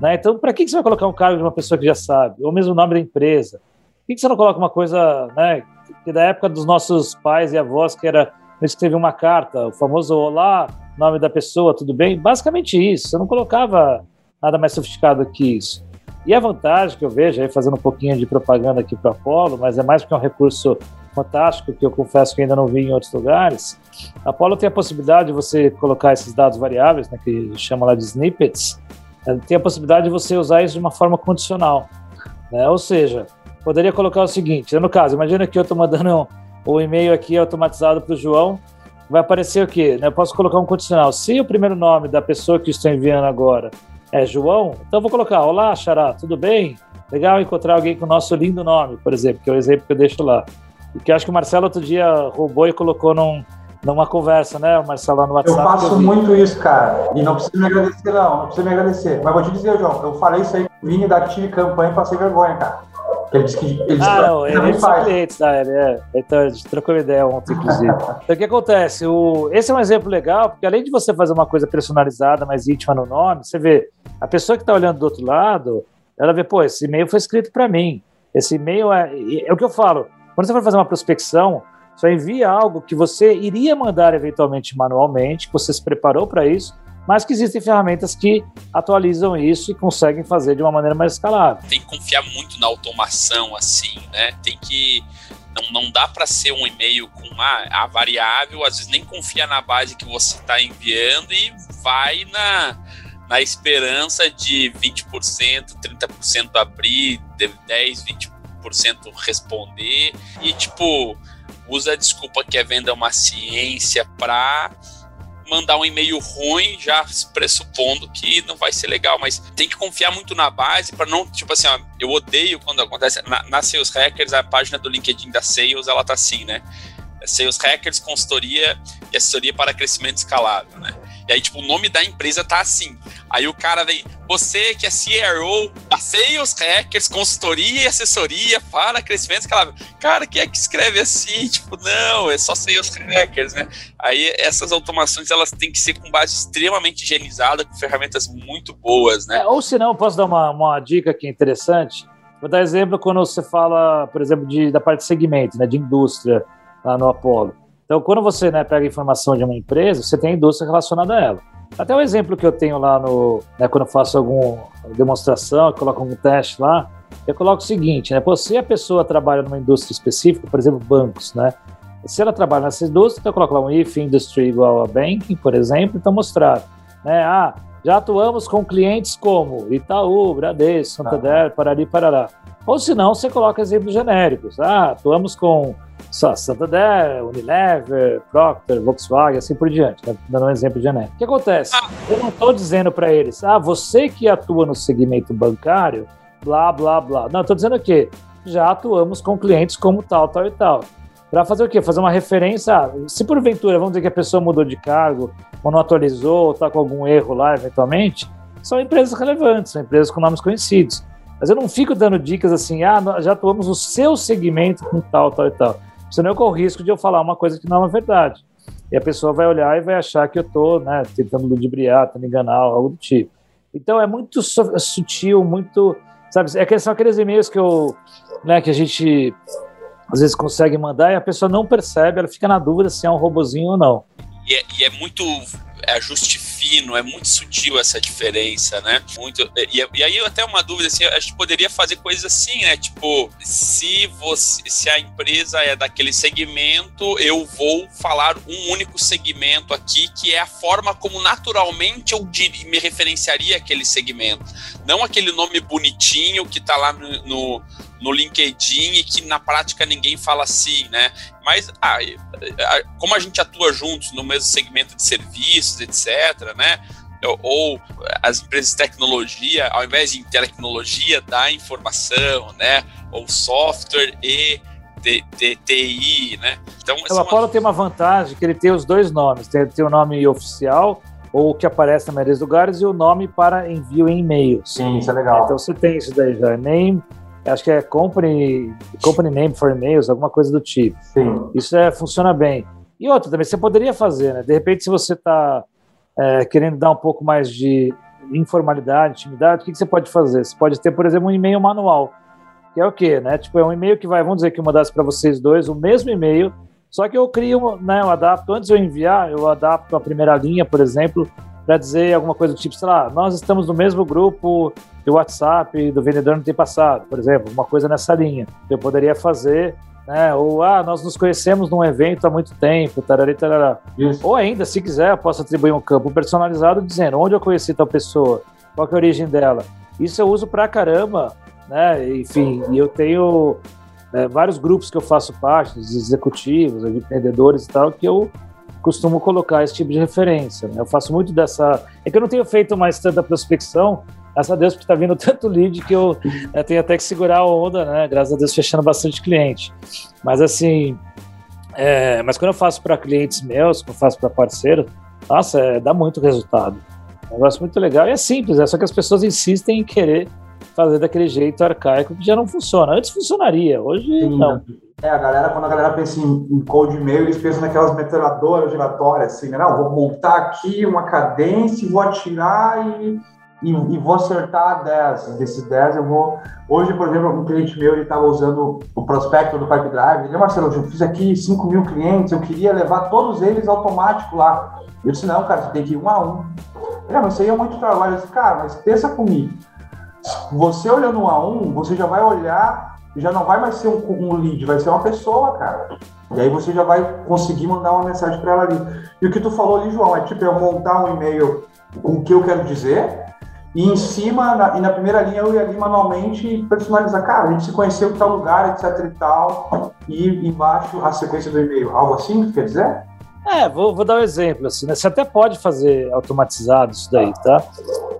Né? Então, para que você vai colocar um cargo de uma pessoa que já sabe? Ou mesmo o nome da empresa? Por que você não coloca uma coisa, né, que da época dos nossos pais e avós, que era escrever uma carta, o famoso olá, nome da pessoa, tudo bem? Basicamente isso. Você não colocava nada mais sofisticado que isso. E a vantagem que eu vejo, aí fazendo um pouquinho de propaganda aqui para o Apollo, mas é mais porque é um recurso fantástico que eu confesso que ainda não vi em outros lugares. A Apollo tem a possibilidade de você colocar esses dados variáveis, né, que chama lá de snippets, tem a possibilidade de você usar isso de uma forma condicional. Né? Ou seja, poderia colocar o seguinte: no caso, imagina que eu estou mandando o um, e-mail aqui automatizado para o João, vai aparecer o quê? Eu posso colocar um condicional. Se o primeiro nome da pessoa que estou enviando agora é João, então vou colocar: Olá, Xará, tudo bem? Legal encontrar alguém com o nosso lindo nome, por exemplo, que é o exemplo que eu deixo lá. E que eu acho que o Marcelo outro dia roubou e colocou num, numa conversa, né, Marcelo, lá no WhatsApp. Eu faço eu muito isso, cara. E não precisa me agradecer, não. Não precisa me agradecer. Mas vou te dizer, João, eu falei isso aí com o Vini da Active Campanha e passei vergonha, cara. Ele disse que ele ah, não, eles são clientes da ele, é. Então, a gente trocou ideia ontem, inclusive. então, o que acontece? O, esse é um exemplo legal, porque além de você fazer uma coisa personalizada, mais íntima no nome, você vê, a pessoa que está olhando do outro lado, ela vê, pô, esse e-mail foi escrito para mim. Esse e-mail é, é o que eu falo. Quando você for fazer uma prospecção, só envia algo que você iria mandar eventualmente manualmente, que você se preparou para isso, mas que existem ferramentas que atualizam isso e conseguem fazer de uma maneira mais escalável. Tem que confiar muito na automação, assim, né? Tem que. Não, não dá para ser um e-mail com a, a variável, às vezes nem confia na base que você está enviando e vai na, na esperança de 20%, 30% abrir, 10, 20% responder. E, tipo, usa a desculpa que a venda é uma ciência para mandar um e-mail ruim já pressupondo que não vai ser legal, mas tem que confiar muito na base para não, tipo assim, ó, eu odeio quando acontece na, na Sales Hackers, a página do LinkedIn da Sales, ela tá assim, né? Sales Hackers, consultoria e assessoria para crescimento escalável, né? E aí, tipo, o nome da empresa tá assim. Aí o cara vem, você que é CRO da Sales Hackers, consultoria e assessoria para crescimento escalável. Cara, quem é que escreve assim? Tipo, não, é só Sales Hackers, né? Aí essas automações, elas têm que ser com base extremamente higienizada, com ferramentas muito boas, né? É, ou se não, posso dar uma, uma dica aqui interessante? Vou dar exemplo quando você fala, por exemplo, de, da parte de segmento, né, de indústria, lá no Apollo. Então, quando você né, pega informação de uma empresa, você tem a indústria relacionada a ela. Até o exemplo que eu tenho lá no. Né, quando eu faço alguma demonstração, eu coloco algum teste lá, eu coloco o seguinte, né? Pô, se a pessoa trabalha numa indústria específica, por exemplo, bancos, né? Se ela trabalha nessa indústria, então eu coloco lá um if industry igual a banking, por exemplo, então mostrar. Né? Ah, já atuamos com clientes como Itaú, Bradesco, Santander, Parari, Parará. Ou se não, você coloca exemplos genéricos. Ah, atuamos com só Santander, Unilever, Procter, Volkswagen, assim por diante, né? dando um exemplo genérico. O que acontece? Eu não estou dizendo para eles, ah, você que atua no segmento bancário, blá, blá, blá. Não, estou dizendo o quê? Já atuamos com clientes como tal, tal e tal. Para fazer o quê? Fazer uma referência. Ah, se porventura, vamos dizer que a pessoa mudou de cargo, ou não atualizou, ou está com algum erro lá, eventualmente, são empresas relevantes, são empresas com nomes conhecidos. Mas eu não fico dando dicas assim, ah, já atuamos no seu segmento com tal, tal e tal. Senão eu corro o risco de eu falar uma coisa que não é uma verdade. E a pessoa vai olhar e vai achar que eu estou né, tentando ludibriar, tentando enganar, algo do tipo. Então é muito sutil, muito. Sabe, é são aqueles e-mails que eu. Né, que a gente às vezes consegue mandar e a pessoa não percebe, ela fica na dúvida se é um robozinho ou não. E é, e é muito ajuste fino, é muito sutil essa diferença, né? Muito, e, e aí até uma dúvida assim, a gente poderia fazer coisas assim, né? Tipo, se você, se a empresa é daquele segmento, eu vou falar um único segmento aqui, que é a forma como naturalmente eu me referenciaria aquele segmento, não aquele nome bonitinho que tá lá no, no no LinkedIn e que na prática ninguém fala assim, né? Mas ah, como a gente atua juntos no mesmo segmento de serviços, etc., né? Ou as empresas de tecnologia, ao invés de tecnologia, dá informação, né? Ou software e TI, né? Então, o Apollo uma... tem uma vantagem que ele tem os dois nomes, tem, tem o nome oficial ou que aparece na maioria dos lugares e o nome para envio em e-mail. Sim, isso é legal. Então você tem isso daí já, name acho que é company, company name for emails, alguma coisa do tipo. Sim. Isso é, funciona bem. E outra também, você poderia fazer, né? De repente, se você está é, querendo dar um pouco mais de informalidade, intimidade, o que, que você pode fazer? Você pode ter, por exemplo, um e-mail manual, que é o quê, né? Tipo, é um e-mail que vai, vamos dizer que eu mandasse para vocês dois o mesmo e-mail, só que eu crio, né, eu adapto, antes de eu enviar, eu adapto a primeira linha, por exemplo, para dizer alguma coisa do tipo, sei lá, nós estamos no mesmo grupo de WhatsApp do vendedor no tempo passado, por exemplo, uma coisa nessa linha. Eu poderia fazer, né? Ou, ah, nós nos conhecemos num evento há muito tempo, tarari, tarará. Isso. Ou ainda, se quiser, eu posso atribuir um campo personalizado dizendo onde eu conheci tal pessoa, qual é a origem dela. Isso eu uso pra caramba, né? Enfim, e eu tenho é, vários grupos que eu faço parte, executivos, empreendedores e tal, que eu costumo colocar esse tipo de referência. Né? Eu faço muito dessa. É que eu não tenho feito mais tanta prospecção, graças a Deus, porque está vindo tanto lead que eu né, tenho até que segurar a onda, né? Graças a Deus, fechando bastante cliente. Mas assim. É, mas quando eu faço para clientes meus, quando eu faço para parceiro, nossa, é, dá muito resultado. É um negócio muito legal e é simples, é só que as pessoas insistem em querer fazer daquele jeito arcaico que já não funciona. Antes funcionaria, hoje Sim, não. É, a galera, quando a galera pensa em, em cold mail, eles pensam naquelas metralhadoras giratórias, assim, né? Não, vou montar aqui uma cadência, vou atirar e, e, e, vou acertar 10. Desses 10 eu vou. Hoje, por exemplo, um cliente meu ele estava usando o prospecto do Pipe Drive. Ele, Marcelo, eu fiz aqui 5 mil clientes, eu queria levar todos eles automático lá. Eu disse, não, cara, você tem que ir um a um. Ele, mas isso aí é muito trabalho. Eu disse, cara, mas pensa comigo. Você olhando um a um, você já vai olhar, já não vai mais ser um, um lead, vai ser uma pessoa, cara. E aí você já vai conseguir mandar uma mensagem para ela ali. E o que tu falou ali, João, é tipo eu montar um e-mail com o que eu quero dizer, e em cima, na, e na primeira linha, eu ia ali manualmente personalizar. Cara, a gente se conheceu em tal lugar, etc e tal. E embaixo a sequência do e-mail. Algo assim, quer dizer? É, vou, vou dar um exemplo. Assim, né? Você até pode fazer automatizado isso daí, tá?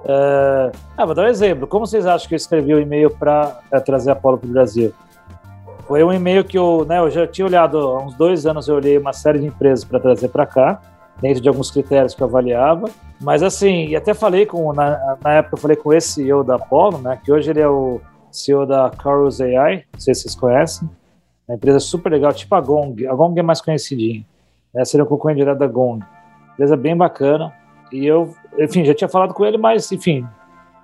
É, ah, vou dar um exemplo. Como vocês acham que eu escrevi o um e-mail para trazer a Polo para o Brasil? Foi um e-mail que eu, né, eu já tinha olhado, há uns dois anos eu olhei uma série de empresas para trazer para cá, dentro de alguns critérios que eu avaliava. Mas assim, e até falei com, na, na época eu falei com esse CEO da Apollo, né, que hoje ele é o CEO da Chorus AI, não sei se vocês conhecem, uma empresa super legal, tipo a Gong. A Gong é mais conhecidinha, né, seria um concorrente direto da Gong. Empresa bem bacana. E eu, enfim, já tinha falado com ele, mas, enfim,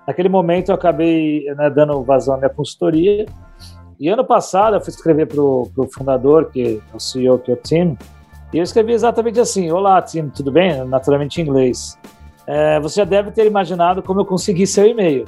naquele momento eu acabei né, dando vazão à minha consultoria. E ano passado eu fui escrever para o fundador, que é o CEO, que é o Tim, e eu escrevi exatamente assim: Olá, Tim, tudo bem? Naturalmente em inglês. É, você já deve ter imaginado como eu consegui seu e-mail.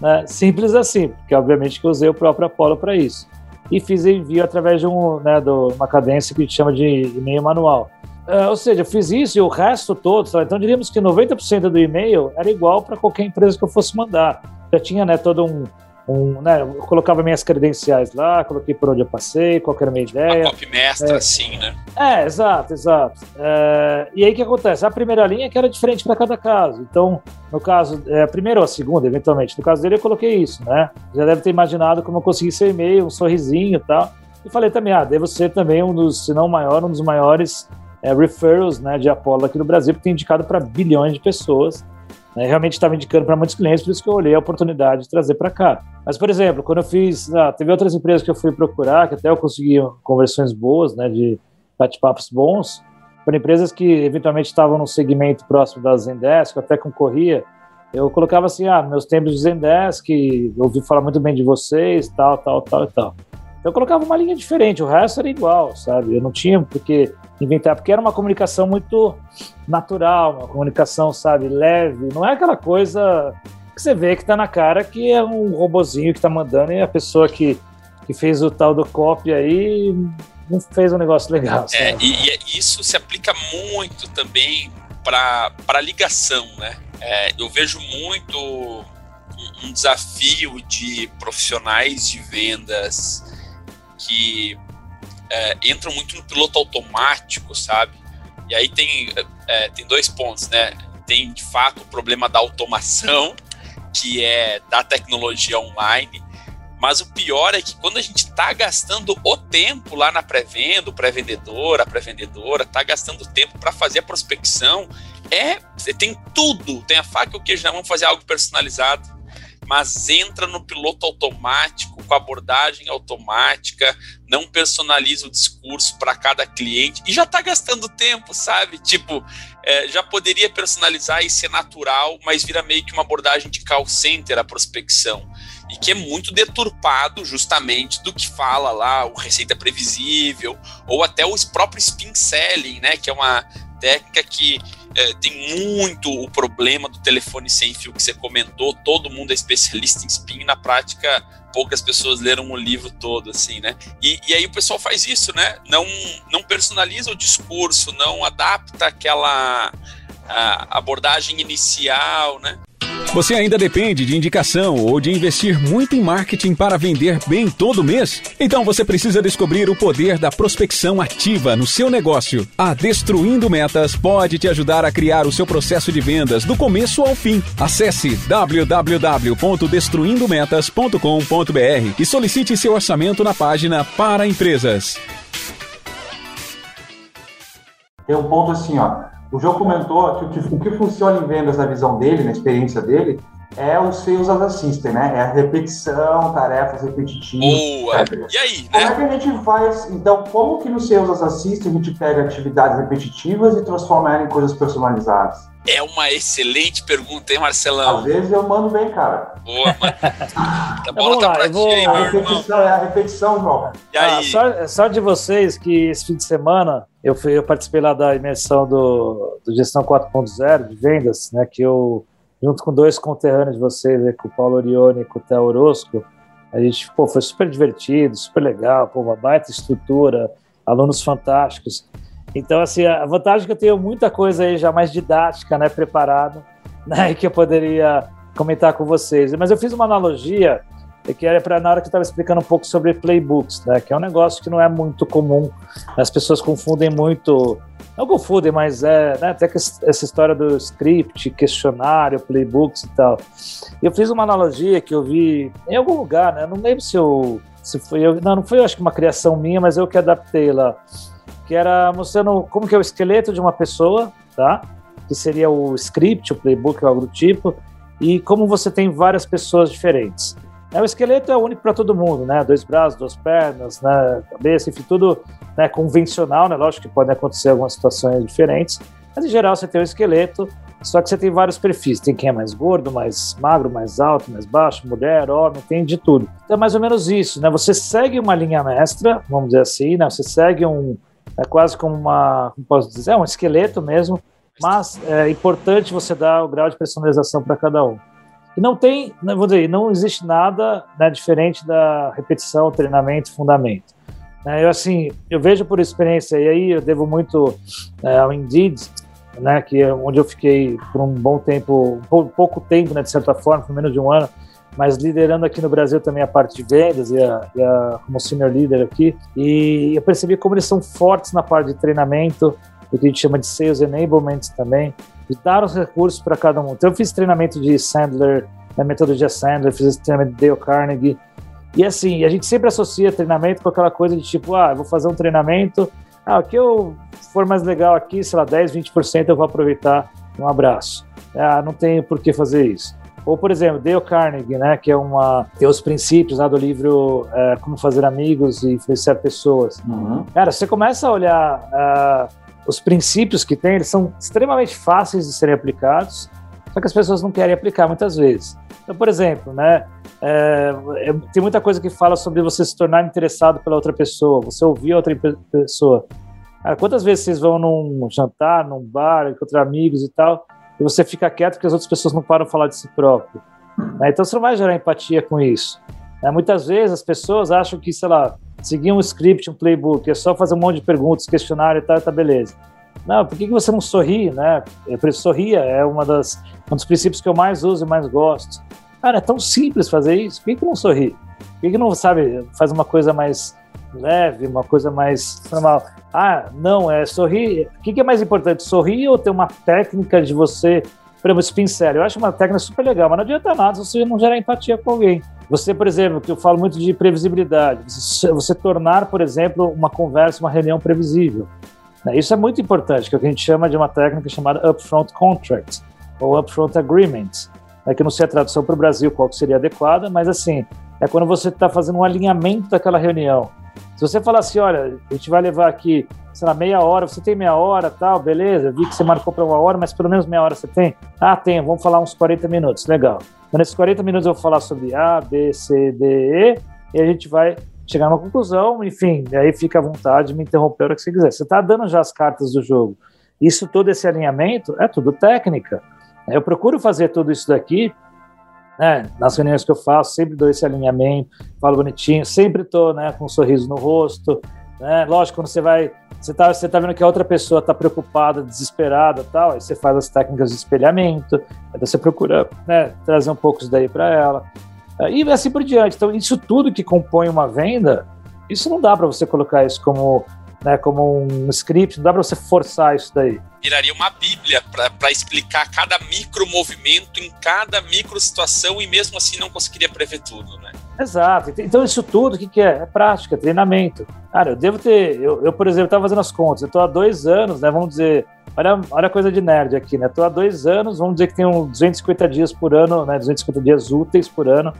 Né? Simples assim, porque obviamente que eu usei o próprio Apollo para isso. E fiz envio através de um, né, de uma cadência que a gente chama de e-mail manual. Uh, ou seja, eu fiz isso e o resto todo, então diríamos que 90% do e-mail era igual para qualquer empresa que eu fosse mandar. Já tinha né, todo um, um, né, eu colocava minhas credenciais lá, coloquei por onde eu passei, qual era a minha ideia. Uma copy mestra, é, assim, né? É, exato, exato. É, e aí o que acontece? A primeira linha que era diferente para cada caso. Então, no caso, é, a primeira ou a segunda, eventualmente, no caso dele eu coloquei isso, né? Já deve ter imaginado como eu consegui seu e-mail, um sorrisinho e tal. E falei também, ah, devo ser também um dos, se não o maior, um dos maiores é, referrals né, de Apollo aqui no Brasil, porque tem indicado para bilhões de pessoas. Né, realmente estava indicando para muitos clientes, por isso que eu olhei a oportunidade de trazer para cá. Mas, por exemplo, quando eu fiz. Ah, teve outras empresas que eu fui procurar, que até eu consegui conversões boas, né, de bate-papos bons, para empresas que eventualmente estavam no segmento próximo da Zendesk, até concorria. Eu colocava assim: ah, meus tempos de Zendesk, ouvi falar muito bem de vocês, tal, tal, tal e tal. Eu colocava uma linha diferente, o resto era igual, sabe? Eu não tinha porque inventar, porque era uma comunicação muito natural, uma comunicação, sabe, leve, não é aquela coisa que você vê que tá na cara que é um robozinho que tá mandando e a pessoa que, que fez o tal do copy aí não fez um negócio legal. É, e, e, isso se aplica muito também para ligação, né? É, eu vejo muito um desafio de profissionais de vendas que é, entram muito no piloto automático, sabe? E aí tem, é, tem dois pontos, né? Tem de fato o problema da automação, que é da tecnologia online, mas o pior é que quando a gente está gastando o tempo lá na pré-venda, o pré-vendedor, a pré-vendedora, está gastando tempo para fazer a prospecção, é, tem tudo, tem a faca e o queijo na mão fazer algo personalizado mas entra no piloto automático, com abordagem automática, não personaliza o discurso para cada cliente e já está gastando tempo, sabe? Tipo, é, já poderia personalizar e ser natural, mas vira meio que uma abordagem de call center a prospecção e que é muito deturpado justamente do que fala lá o receita previsível ou até o próprio spin selling, né? Que é uma técnica que é, tem muito o problema do telefone sem fio que você comentou. Todo mundo é especialista em spin. Na prática, poucas pessoas leram o livro todo, assim, né? E, e aí o pessoal faz isso, né? Não, não personaliza o discurso, não adapta aquela abordagem inicial, né? Você ainda depende de indicação ou de investir muito em marketing para vender bem todo mês? Então você precisa descobrir o poder da prospecção ativa no seu negócio. A Destruindo Metas pode te ajudar a criar o seu processo de vendas do começo ao fim. Acesse www.destruindometas.com.br e solicite seu orçamento na página para empresas. Tem um ponto assim, ó o João comentou que o, que o que funciona em vendas na visão dele, na experiência dele, é o Sales as Assistant, né? É a repetição, tarefas repetitivas. Boa! E aí, Como né? é que a gente faz, então, como que no Sales as Assistant a gente pega atividades repetitivas e transforma ela em coisas personalizadas? É uma excelente pergunta, hein, Marcelão? Às vezes eu mando bem, cara. Boa, mano. A Então, bola vamos tá lá, pra eu ti vou- A meu irmão. repetição é a repetição, João. E Ah, aí? só, só de vocês que esse fim de semana eu, fui, eu participei lá da imersão do, do Gestão 4.0 de vendas, né? Que eu, junto com dois conterrâneos de vocês, com o Paulo Orione e com o Theo Orozco, a gente pô, foi super divertido, super legal, pô, uma baita estrutura, alunos fantásticos. Então, assim, a vantagem é que eu tenho muita coisa aí já mais didática, né, preparada, né, que eu poderia comentar com vocês. Mas eu fiz uma analogia é que era para na hora que eu estava explicando um pouco sobre playbooks, né? Que é um negócio que não é muito comum. As pessoas confundem muito, não confundem, mas é, né? Até que essa história do script, questionário, playbooks e tal. Eu fiz uma analogia que eu vi em algum lugar, né? Não lembro se eu se foi eu, não, não foi eu acho que uma criação minha, mas eu que adaptei lá, que era mostrando como que é o esqueleto de uma pessoa, tá? Que seria o script, o playbook, algo do tipo, e como você tem várias pessoas diferentes. É, o esqueleto é único para todo mundo, né? Dois braços, duas pernas, né? cabeça, enfim, tudo né, convencional, né? Lógico que podem acontecer algumas situações diferentes, mas em geral você tem um esqueleto, só que você tem vários perfis. Tem quem é mais gordo, mais magro, mais alto, mais baixo, mulher, homem, tem de tudo. Então é mais ou menos isso, né? Você segue uma linha mestra, vamos dizer assim, né? Você segue um, é quase como uma, como posso dizer, é um esqueleto mesmo, mas é importante você dar o grau de personalização para cada um. E não tem, vou dizer, não existe nada né, diferente da repetição, treinamento, fundamento. Né, eu assim, eu vejo por experiência e aí eu devo muito é, ao Indeed, né, que é onde eu fiquei por um bom tempo, pou- pouco tempo, né, de certa forma, por menos de um ano, mas liderando aqui no Brasil também a parte de vendas e, a, e a, como senior leader aqui. E eu percebi como eles são fortes na parte de treinamento, o que a gente chama de sales enablement também, e dar os recursos para cada um. Então eu fiz treinamento de Sandler, na metodologia Sandler, fiz treinamento de Dale Carnegie. E assim, a gente sempre associa treinamento com aquela coisa de tipo, ah, vou fazer um treinamento, ah, o que eu for mais legal aqui, sei lá, 10, 20% eu vou aproveitar, um abraço. Ah, não tenho por que fazer isso. Ou, por exemplo, Dale Carnegie, né, que é uma tem os princípios lá do livro é, Como Fazer Amigos e Influenciar Pessoas. Uhum. Cara, você começa a olhar ah, os princípios que tem, eles são extremamente fáceis de serem aplicados, só que as pessoas não querem aplicar muitas vezes. Então, por exemplo, né, é, é, tem muita coisa que fala sobre você se tornar interessado pela outra pessoa, você ouvir a outra pe- pessoa. Cara, quantas vezes vocês vão num jantar, num bar, encontrar amigos e tal, e você fica quieto porque as outras pessoas não param de falar de si próprio? né? Então você não vai gerar empatia com isso. Né? Muitas vezes as pessoas acham que, sei lá, seguir um script, um playbook, é só fazer um monte de perguntas, questionário e tal, tá beleza. Não, por que, você não sorri, né? Sorria é uma das, um dos princípios que eu mais uso e mais gosto. Cara, é tão simples fazer isso, por que, que não sorri? Por que, que não, sabe, faz uma coisa mais leve, uma coisa mais normal? Ah, não, é sorrir. O que, que é mais importante, sorrir ou ter uma técnica de você, por exemplo, spin? Eu acho uma técnica super legal, mas não adianta nada se você não gerar empatia com alguém. Você, por exemplo, que eu falo muito de previsibilidade, você, tornar, por exemplo, uma conversa, uma reunião previsível. Né? Isso é muito importante, que é o que a gente chama de uma técnica chamada upfront contract ou upfront agreement, né? que eu não sei a tradução para o Brasil qual que seria adequada, mas assim, é quando você está fazendo um alinhamento daquela reunião. Se você falar assim, olha, a gente vai levar aqui, sei lá, meia hora, você tem meia hora, tal, beleza, vi que você marcou para uma hora, mas pelo menos meia hora você tem? Ah, tenho, vamos falar uns 40 minutos, legal. Então, nesses 40 minutos eu vou falar sobre A, B, C, D, E, e a gente vai chegar numa conclusão, enfim, aí fica à vontade de me interromper a hora que você quiser. Você está dando já as cartas do jogo. Isso, todo esse alinhamento, é tudo técnica. Eu procuro fazer tudo isso daqui, né, nas reuniões que eu faço, sempre dou esse alinhamento, falo bonitinho, sempre estou né, com um sorriso no rosto. Né? Lógico, quando você vai. Você está você tá vendo que a outra pessoa está preocupada, desesperada tal, aí você faz as técnicas de espelhamento, aí você procura né, trazer um pouco isso daí para ela. E assim por diante. Então, isso tudo que compõe uma venda, isso não dá para você colocar isso como, né, como um script, não dá para você forçar isso daí. Viraria uma bíblia para explicar cada micro movimento em cada micro situação e mesmo assim não conseguiria prever tudo, né? Exato. Então, isso tudo, o que, que é? É prática, treinamento. Cara, eu devo ter. Eu, eu por exemplo, estava fazendo as contas. Eu estou há dois anos, né? Vamos dizer. Olha, olha a coisa de nerd aqui, né? Estou há dois anos, vamos dizer que tem uns 250 dias por ano, né? 250 dias úteis por ano,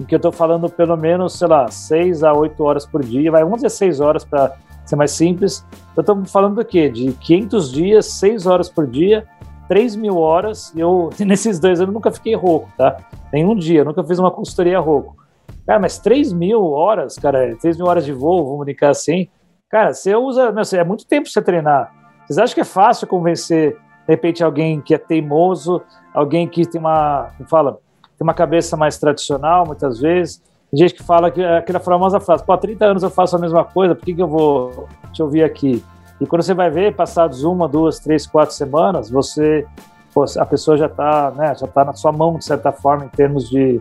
em que eu estou falando pelo menos, sei lá, 6 a 8 horas por dia. Vai, vamos dizer 6 horas para ser mais simples. Eu estou falando do quê? De 500 dias, 6 horas por dia, 3 mil horas. Eu, nesses dois anos, nunca fiquei rouco, tá? Nenhum dia, nunca fiz uma consultoria rouco. Cara, mas 3 mil horas, cara, 3 mil horas de voo, vamos brincar assim. Cara, você usa, meu, é muito tempo você treinar. Vocês acham que é fácil convencer, de repente, alguém que é teimoso, alguém que tem uma, como fala, tem uma cabeça mais tradicional, muitas vezes. Tem gente que fala que é aquela famosa frase, pô, há 30 anos eu faço a mesma coisa, por que, que eu vou te ouvir aqui? E quando você vai ver, passados uma, duas, três, quatro semanas, você, a pessoa já está né, já tá na sua mão, de certa forma, em termos de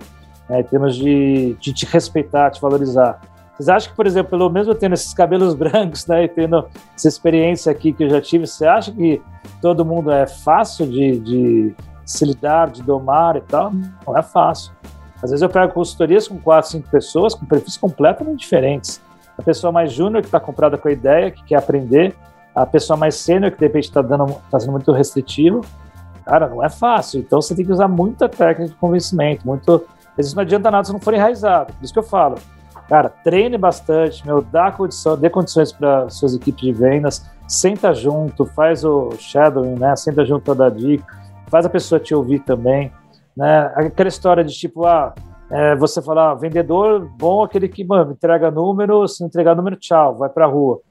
né, em termos de, de te respeitar, te valorizar. Vocês acham que, por exemplo, pelo mesmo tendo esses cabelos brancos, né, e tendo essa experiência aqui que eu já tive, você acha que todo mundo é fácil de, de se lidar, de domar e tal? Não é fácil. Às vezes eu pego consultorias com quatro, cinco pessoas com perfis completamente diferentes. A pessoa mais júnior que está comprada com a ideia, que quer aprender, a pessoa mais sênior que de repente está tá sendo muito restritivo. Cara, não é fácil. Então você tem que usar muita técnica de convencimento, muito mas isso não adianta nada se não for enraizado. Por isso que eu falo, cara, treine bastante, meu, dá condição, dê condições para suas equipes de vendas, senta junto, faz o shadowing, né? Senta junto a dar dica, faz a pessoa te ouvir também, né? Aquela história de tipo, ah, é, você falar, ah, vendedor bom aquele que, mano, entrega número, se não entregar número, tchau, vai pra rua.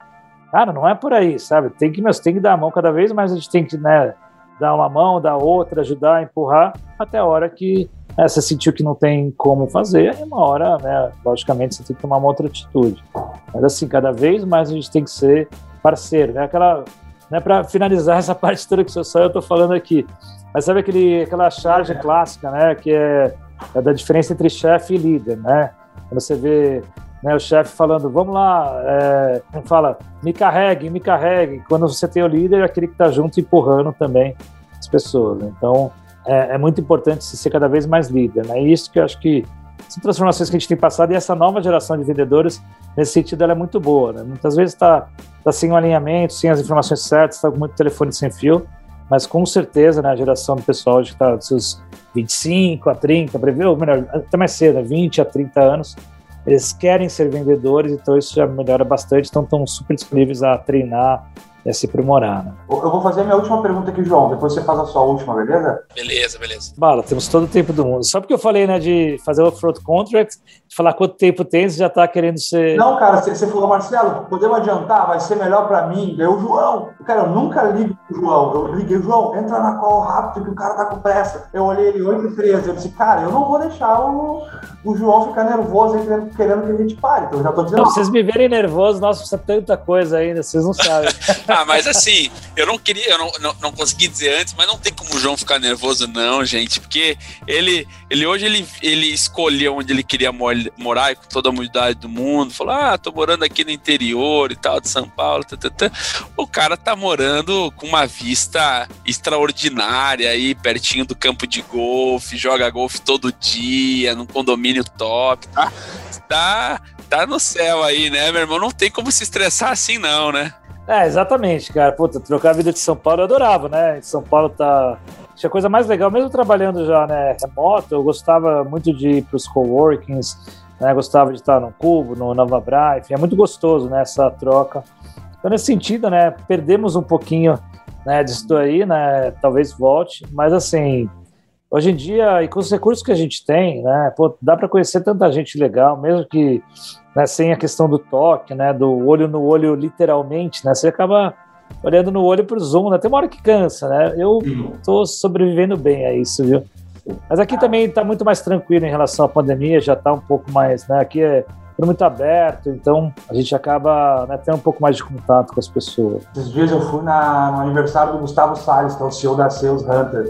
Cara, não é por aí, sabe? Tem que, mas tem que dar a mão cada vez mais, a gente tem que, né, dar uma mão, dar outra, ajudar, empurrar, até a hora que é, você sentiu que não tem como fazer, aí uma hora, né, logicamente, você tem que tomar uma outra atitude. Mas assim, cada vez mais a gente tem que ser parceiro, né? Aquela, né, para finalizar essa parte toda que só eu estou falando aqui. Mas sabe aquele, aquela charge clássica, né, que é, é da diferença entre chefe e líder, né? Quando você vê né, o chefe falando, vamos lá, é, fala, me carregue, me carregue. Quando você tem o líder, é aquele que está junto empurrando também as pessoas. Então, é, é, muito importante ser cada vez mais líder. Né? E isso que eu acho que são transformações que a gente tem passado e essa nova geração de vendedores, nesse sentido, ela é muito boa. Né? Muitas vezes está tá sem o alinhamento, sem as informações certas, está com muito telefone sem fio, mas com certeza né, a geração do pessoal que está dos seus 25 a 30, ou melhor, até mais cedo, 20 a 30 anos, eles querem ser vendedores, então isso já melhora bastante, então estão super disponíveis a treinar, é se aprimorar. Né? Eu vou fazer a minha última pergunta aqui, João. Depois você faz a sua última, beleza? Beleza, beleza. Bala, temos todo o tempo do mundo. Só porque eu falei, né, de fazer o front contract, de falar quanto tempo tem, você já está querendo ser. Não, cara, você, você falou, Marcelo, podemos adiantar, vai ser melhor para mim. Eu, João, cara, eu nunca ligo pro João. Eu liguei, João, entra na call rápido que o cara tá com pressa. Eu olhei ele 8 e 13. Eu disse, cara, eu não vou deixar o, o João ficar nervoso querendo, querendo que a gente pare. Então eu já tô dizendo. Não, vocês me verem nervoso, nossa, precisa tanta coisa ainda, vocês não sabem. Ah, mas assim, eu não queria, eu não, não, não, consegui dizer antes, mas não tem como o João ficar nervoso, não, gente, porque ele, ele hoje ele, ele escolheu onde ele queria morar com toda a humildade do mundo, falou: ah, tô morando aqui no interior e tal, de São Paulo. Tã, tã, tã. O cara tá morando com uma vista extraordinária aí, pertinho do campo de golfe, joga golfe todo dia, num condomínio top, tá? Tá, tá no céu aí, né, meu irmão? Não tem como se estressar assim, não, né? É, exatamente, cara. Puta, trocar a vida de São Paulo eu adorava, né? São Paulo tá. Tinha coisa mais legal, mesmo trabalhando já, né, remoto, eu gostava muito de ir pros coworkings, né? Gostava de estar no Cubo, no Nova Bra, enfim, é muito gostoso, né, essa troca. Então, nesse sentido, né, perdemos um pouquinho, né, disso aí, né, talvez volte, mas assim, hoje em dia, e com os recursos que a gente tem, né, pô, dá para conhecer tanta gente legal, mesmo que né, sem a questão do toque, né, do olho no olho literalmente, né, você acaba olhando no olho pro Zoom, né, tem uma hora que cansa, né, eu estou sobrevivendo bem a isso, viu. Mas aqui também está muito mais tranquilo em relação à pandemia, já está um pouco mais, né, aqui é tudo muito aberto, então a gente acaba né, tendo um pouco mais de contato com as pessoas. Esses dias eu fui na, no aniversário do Gustavo Salles, que é o CEO da Sales Hunter,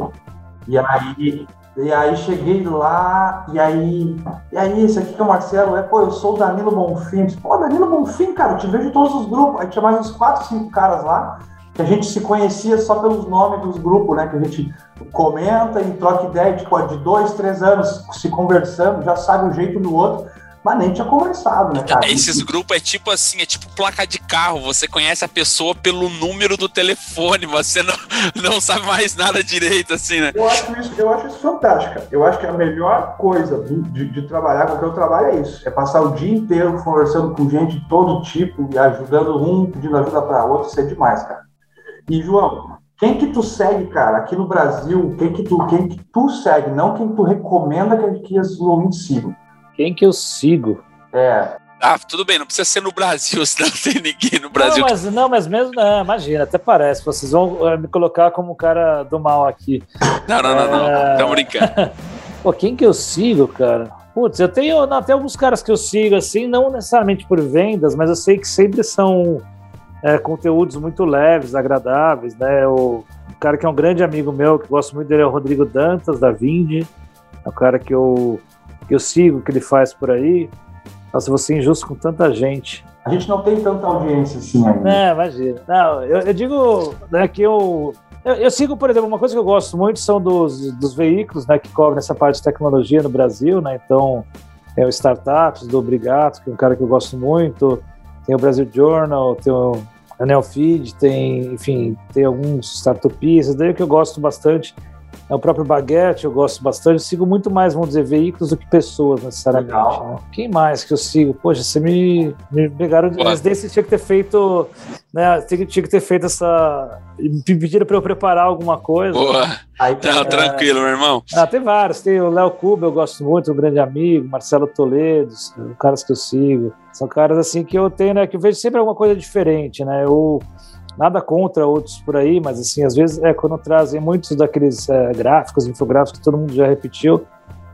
e aí e aí cheguei lá, e aí, e aí, esse aqui que é o Marcelo, é, pô, eu sou o Danilo Bonfim. Pô, Danilo Bonfim, cara, eu te vejo em todos os grupos. Aí tinha mais uns 4, 5 caras lá, que a gente se conhecia só pelos nomes dos grupos, né? Que a gente comenta e troca ideia, tipo, de dois, três anos se conversando, já sabe o jeito do outro. Mas nem tinha conversado, né, cara? Esses grupos é tipo assim, é tipo placa de carro. Você conhece a pessoa pelo número do telefone, você não, não sabe mais nada direito, assim, né? Eu acho isso, eu acho isso fantástico. Eu acho que a melhor coisa de, de trabalhar com o que eu trabalho é isso. É passar o dia inteiro conversando com gente de todo tipo e ajudando um, pedindo ajuda para outro. Isso é demais, cara. E, João, quem que tu segue, cara, aqui no Brasil? Quem que tu, quem que tu segue, não quem tu recomenda que, que os ouvintes sigam? Quem que eu sigo? É. Ah, tudo bem, não precisa ser no Brasil, senão não tem ninguém no Brasil. Não, mas, não, mas mesmo, não, imagina, até parece. Vocês vão é, me colocar como um cara do mal aqui. Não, não, não, não. É... Tamo brincando. Pô, quem que eu sigo, cara? Putz, eu tenho até alguns caras que eu sigo, assim, não necessariamente por vendas, mas eu sei que sempre são é, conteúdos muito leves, agradáveis, né? O, o, cara que é um grande amigo meu, que gosto muito dele, é o Rodrigo Dantas, da Vindi. É o cara que eu, que eu sigo, que ele faz por aí. Nossa, você é injusto com tanta gente. A gente não tem tanta audiência assim ainda. É, imagina. Não, eu, eu digo né, que eu, eu, eu, sigo, por exemplo, uma coisa que eu gosto muito são dos, dos veículos né, que cobrem essa parte de tecnologia no Brasil, né? Então, é o Startups, do Obrigado, que é um cara que eu gosto muito tem o Brasil Journal, tem o Anel Feed, tem, enfim, tem alguns startupistas, daí que eu gosto bastante. É o próprio Baguette, eu gosto bastante. Eu sigo muito mais, vamos dizer, veículos do que pessoas, necessariamente. Né? Quem mais que eu sigo? Poxa, você me, me pegaram. Mas desse tinha que ter feito. Né, tinha, tinha que ter feito essa. Me pediram para eu preparar alguma coisa. Boa. Aí, Não, é, tranquilo, meu irmão. Ah, tem vários. Tem o Léo Cuba, eu gosto muito, um grande amigo. Marcelo Toledo, caras que eu sigo. São caras assim que eu tenho, né? Que eu vejo sempre alguma coisa diferente, né? Eu nada contra outros por aí, mas assim, às vezes é quando trazem muitos daqueles é, gráficos, infográficos que todo mundo já repetiu.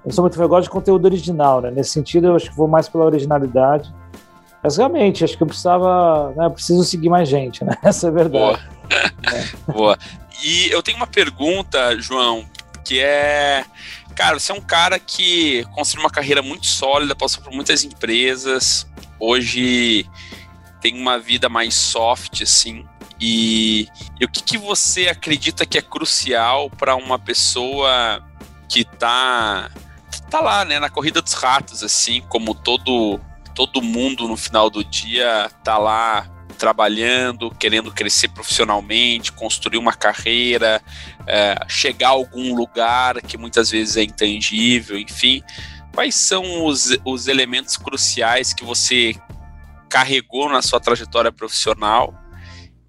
Eu sou muito eu gosto de conteúdo original, né? Nesse sentido, eu acho que vou mais pela originalidade. Mas realmente, acho que eu precisava, né, eu preciso seguir mais gente, né? Essa é a verdade. Boa. É. Boa. E eu tenho uma pergunta, João, que é, cara, você é um cara que construiu uma carreira muito sólida, passou por muitas empresas, hoje tem uma vida mais soft, assim. E, e o que, que você acredita que é crucial para uma pessoa que tá, tá lá, né, na corrida dos ratos, assim, como todo todo mundo no final do dia tá lá trabalhando, querendo crescer profissionalmente, construir uma carreira, é, chegar a algum lugar que muitas vezes é intangível, enfim. Quais são os, os elementos cruciais que você carregou na sua trajetória profissional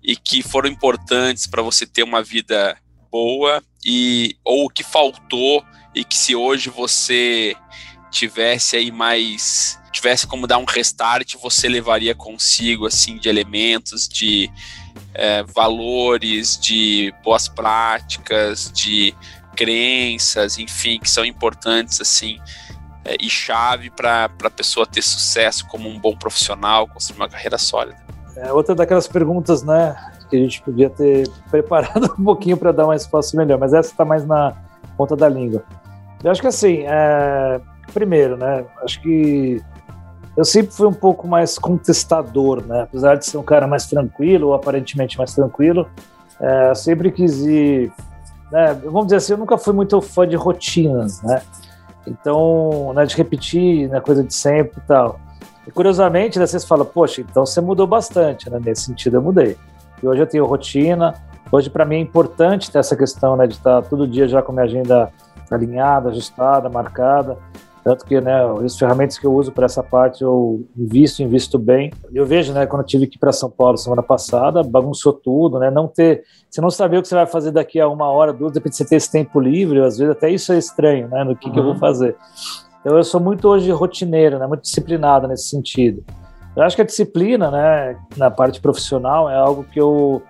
e que foram importantes para você ter uma vida boa e ou que faltou e que se hoje você tivesse aí mais tivesse como dar um restart você levaria consigo assim de elementos de é, valores de boas práticas de crenças enfim que são importantes assim é, e chave para a pessoa ter sucesso como um bom profissional construir uma carreira sólida é outra daquelas perguntas, né, que a gente podia ter preparado um pouquinho para dar uma resposta melhor, mas essa está mais na ponta da língua. Eu acho que assim, é... primeiro, né, acho que eu sempre fui um pouco mais contestador, né, apesar de ser um cara mais tranquilo, ou aparentemente mais tranquilo, é, eu sempre quis ir, né, vamos dizer assim, eu nunca fui muito fã de rotinas, né, então, né, de repetir, né, coisa de sempre e tal. E curiosamente, né, vocês falam, poxa, então você mudou bastante, né? Nesse sentido, eu mudei. E hoje eu tenho rotina. Hoje, para mim, é importante ter essa questão né, de estar todo dia já com minha agenda alinhada, ajustada, marcada. Tanto que, né, as ferramentas que eu uso para essa parte eu invisto, invisto bem. Eu vejo, né, quando eu tive que ir para São Paulo semana passada, bagunçou tudo, né? Não ter, você não saber o que você vai fazer daqui a uma hora, duas, depois de você ter esse tempo livre, às vezes até isso é estranho, né? No que, uhum. que eu vou uhum. fazer. Então eu sou muito hoje rotineiro, né, muito disciplinado nesse sentido. Eu acho que a disciplina, né, na parte profissional é algo que eu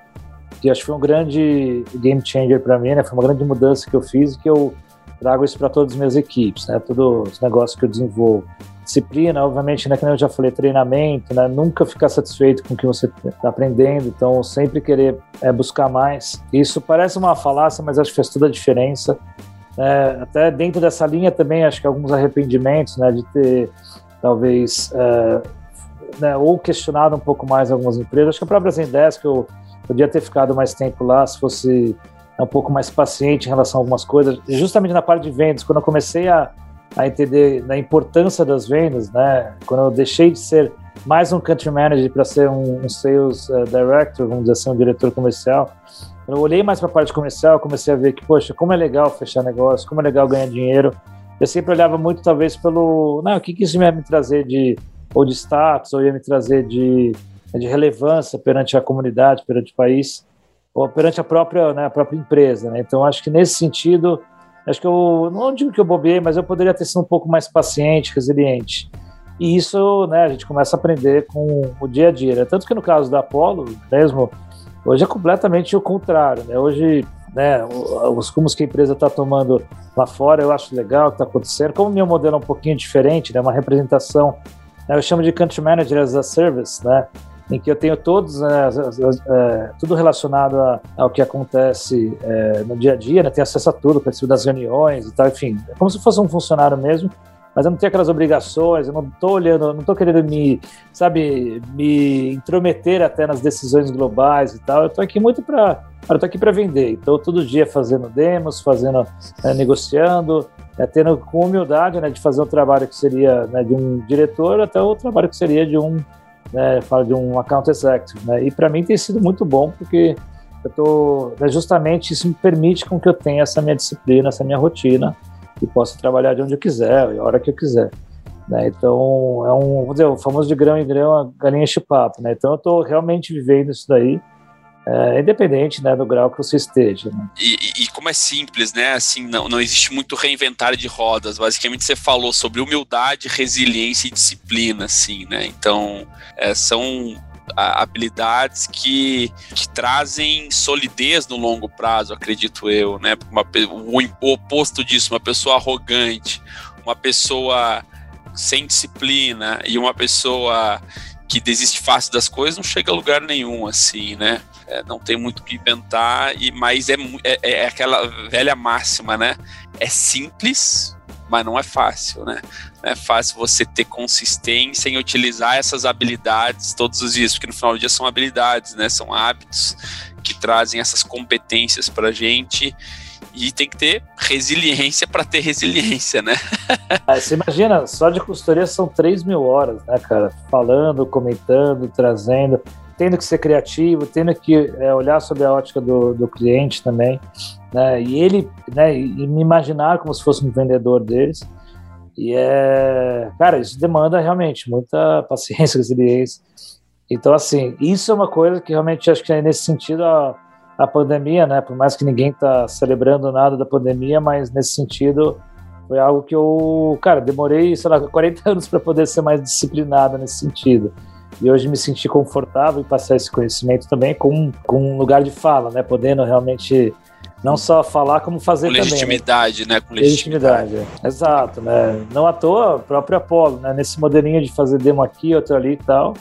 que acho que foi um grande game changer para mim, né? Foi uma grande mudança que eu fiz e que eu trago isso para todas as minhas equipes, né? Todos os negócios que eu desenvolvo. Disciplina, obviamente, né, que eu já falei, treinamento, né? Nunca ficar satisfeito com o que você está aprendendo, então sempre querer é, buscar mais. Isso parece uma falácia, mas acho que faz toda a diferença. É, até dentro dessa linha também acho que alguns arrependimentos, né, de ter talvez é, né, ou questionado um pouco mais algumas empresas. Acho que a própria Zendesk eu podia ter ficado mais tempo lá se fosse um pouco mais paciente em relação a algumas coisas. Justamente na parte de vendas, quando eu comecei a, a entender a importância das vendas, né? Quando eu deixei de ser mais um country manager para ser um, um sales uh, director, vamos dizer assim, um diretor comercial, eu olhei mais para a parte comercial, comecei a ver que, poxa, como é legal fechar negócio, como é legal ganhar dinheiro. Eu sempre olhava muito, talvez, pelo. Não, o que, que isso ia me trazer de. ou de status, ou ia me trazer de, de relevância perante a comunidade, perante o país, ou perante a própria, né, a própria empresa. Né? Então, acho que nesse sentido, acho que eu. Não digo que eu bobeei, mas eu poderia ter sido um pouco mais paciente, resiliente. E isso, né, a gente começa a aprender com o dia a dia. Né? Tanto que no caso da Apollo, mesmo Hoje é completamente o contrário, né? Hoje, né, os rumos que a empresa está tomando lá fora, eu acho legal o que está acontecendo. Como o meu modelo é um pouquinho diferente, né, uma representação, né, eu chamo de Country Manager as a Service, né? em que eu tenho todos né, é, tudo relacionado a, ao que acontece é, no dia a dia, né, tenho acesso a tudo, participo das reuniões e tal, enfim, é como se fosse um funcionário mesmo, mas eu não tenho aquelas obrigações, eu não estou olhando, não estou querendo me, sabe, me intrometer até nas decisões globais e tal. Eu estou aqui muito para, eu estou aqui para vender. Então todo dia fazendo demos, fazendo, né, negociando, né, tendo com humildade, né, de fazer um trabalho que seria né, de um diretor até o trabalho que seria de um, né, fala de um account executive, né. E para mim tem sido muito bom porque eu tô, né, justamente isso me permite com que eu tenha essa minha disciplina, essa minha rotina e posso trabalhar de onde eu quiser, a hora que eu quiser. Né? Então, é um, vamos dizer, o famoso de grão em grão, a galinha enche papo. Né? Então, eu estou realmente vivendo isso daí, é, independente né, do grau que você esteja. Né? E, e, como é simples, né? Assim, não, não existe muito reinventar de rodas. Basicamente, você falou sobre humildade, resiliência e disciplina, assim, né? Então, é, são habilidades que, que trazem solidez no longo prazo, acredito eu, né? Uma, o, oposto disso, uma pessoa arrogante, uma pessoa sem disciplina e uma pessoa que desiste fácil das coisas não chega a lugar nenhum, assim, né? É, não tem muito o que inventar, e, mas é, é, é aquela velha máxima, né? É simples, mas não é fácil, né? Não é fácil você ter consistência em utilizar essas habilidades todos os dias, porque no final do dia são habilidades, né? São hábitos que trazem essas competências para a gente e tem que ter resiliência para ter resiliência, né? ah, você imagina, só de consultoria são 3 mil horas, né, cara? Falando, comentando, trazendo, tendo que ser criativo, tendo que é, olhar sobre a ótica do, do cliente também né? E ele, né? E me imaginar como se fosse um vendedor deles. E é, cara, isso demanda realmente muita paciência, resiliência. Então, assim, isso é uma coisa que realmente acho que é nesse sentido a, a pandemia, né? Por mais que ninguém tá celebrando nada da pandemia, mas nesse sentido foi algo que eu, cara, demorei, sei lá, 40 anos para poder ser mais disciplinado nesse sentido. E hoje me senti confortável em passar esse conhecimento também com, com um lugar de fala, né? Podendo realmente não só falar, como fazer com também. Legitimidade, né? né? Com legitimidade, legitimidade. Exato, né? Não à toa, o próprio Apolo, né? Nesse modelinho de fazer demo aqui, outro ali e tal.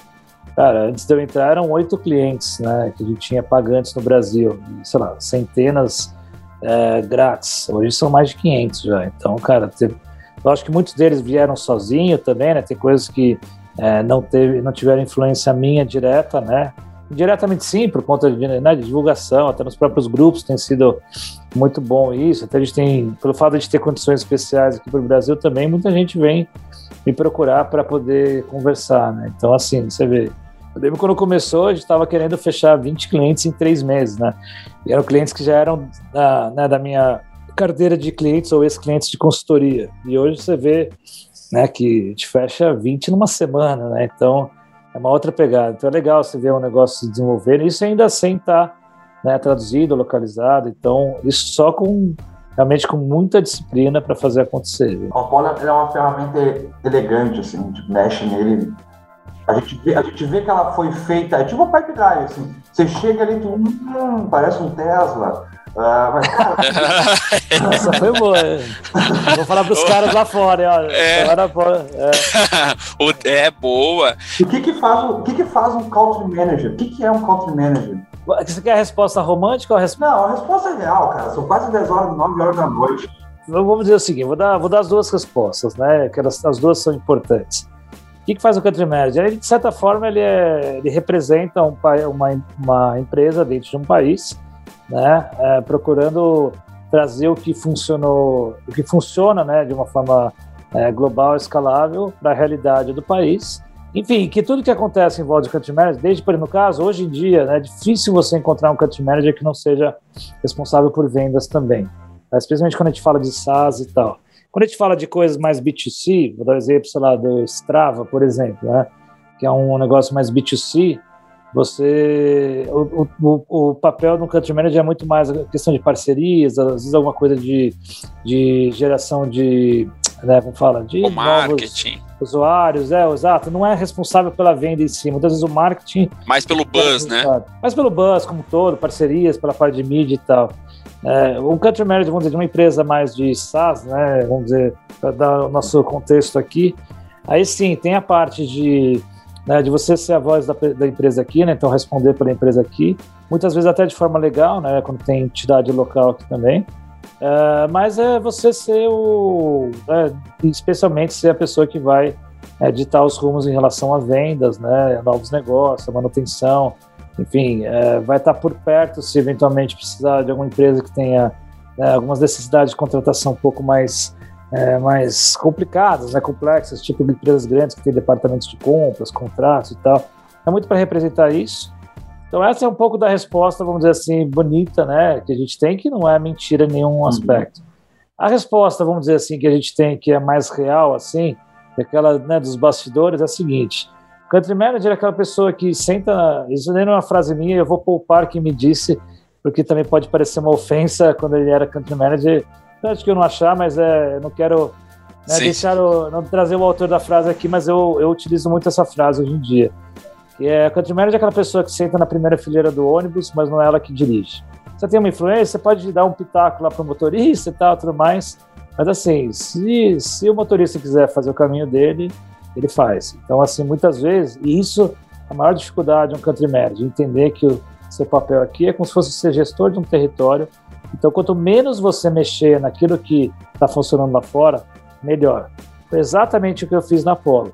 Cara, antes de eu entrar eram oito clientes, né? Que a gente tinha pagantes no Brasil. sei lá, centenas é, grátis. Hoje são mais de 500 já. Então, cara, eu acho que muitos deles vieram sozinhos também, né? Tem coisas que é, não, teve, não tiveram influência minha direta, né? Diretamente sim, por conta de, né, de, divulgação, até nos próprios grupos tem sido muito bom isso. Até a gente tem, pelo fato de ter condições especiais aqui para o Brasil também, muita gente vem me procurar para poder conversar, né? Então, assim, você vê. Eu lembro quando começou, a gente estava querendo fechar 20 clientes em três meses, né? E eram clientes que já eram da, né, da minha carteira de clientes ou ex-clientes de consultoria. E hoje você vê né, que a gente fecha 20 numa semana, né? Então, é uma outra pegada. Então é legal você ver um negócio se desenvolver, isso ainda sem estar tá, né, traduzido, localizado. Então, isso só com realmente com muita disciplina para fazer acontecer. O Apollo é uma ferramenta elegante, assim, gente mexe nele. A gente, vê, a gente vê que ela foi feita, é tipo uma pipeline, assim. Você chega ali, tu, hum, parece um Tesla. Ah, mas, cara... Essa foi boa. Vou falar pros caras lá fora, olha. É. Lá fora. É. é boa. O que que faz, o que que faz um country manager? O que que é um country manager? Você quer a resposta romântica ou a resposta... Não, a resposta é real, cara. São quase 10 horas, 9 horas da noite. Vamos dizer o seguinte, vou dar, vou dar as duas respostas, né? Que elas, as duas são importantes. O que, que faz o country manager? Ele, de certa forma, ele, é, ele representa um, uma, uma empresa dentro de um país né, é, procurando trazer o que funcionou, o que funciona, né, de uma forma é, global, escalável para a realidade do país. Enfim, que tudo que acontece em volta de country manager, desde por no caso, hoje em dia, né, é difícil você encontrar um country manager que não seja responsável por vendas também. Tá? Especialmente quando a gente fala de SaaS e tal. Quando a gente fala de coisas mais B2C, vou dar um exemplo, sei lá, do Strava, por exemplo, né, que é um negócio mais B2C, você o, o, o papel do country manager é muito mais a questão de parcerias, às vezes alguma coisa de, de geração de, né, como fala, de o marketing. usuários, é, exato, não é responsável pela venda em si, muitas vezes o marketing... Mais pelo buzz, é né? Mais pelo buzz como um todo, parcerias, pela parte de mídia e tal. É, um country manager, vamos dizer, de uma empresa mais de SaaS, né, vamos dizer, para dar o nosso contexto aqui, aí sim, tem a parte de né, de você ser a voz da, da, empresa aqui, né, então responder pela empresa aqui, muitas vezes até de forma legal, né, quando tem entidade local aqui também, é, mas é você ser o, é, especialmente ser a pessoa que vai é, ditar os rumos em relação a vendas, né, novos negócios, manutenção, enfim, é, vai estar por perto se eventualmente precisar de alguma empresa que tenha né, algumas necessidades de contratação um pouco mais é, mais complicadas, né, complexas, tipo empresas grandes que têm departamentos de compras, contratos e tal. É muito para representar isso. Então essa é um pouco da resposta, vamos dizer assim, bonita, né, que a gente tem, que não é mentira em nenhum uhum. aspecto. A resposta, vamos dizer assim, que a gente tem, que é mais real, assim, aquela né, dos bastidores, é a seguinte: country manager é aquela pessoa que senta, isso nem é uma frase minha, eu vou poupar quem me disse, porque também pode parecer uma ofensa quando ele era country manager acho que eu não achar, mas é, não quero né, deixar o, não trazer o autor da frase aqui, mas eu, eu utilizo muito essa frase hoje em dia. Que é country manager é aquela pessoa que senta na primeira fileira do ônibus, mas não é ela que dirige. Você tem uma influência, você pode dar um pitaco lá para o motorista e tal, tudo mais. Mas assim, se, se o motorista quiser fazer o caminho dele, ele faz. Então, assim, muitas vezes, e isso a maior dificuldade de um country manager, entender que o seu papel aqui é como se fosse ser gestor de um território então, quanto menos você mexer naquilo que está funcionando lá fora, melhor. Foi exatamente o que eu fiz na Polo.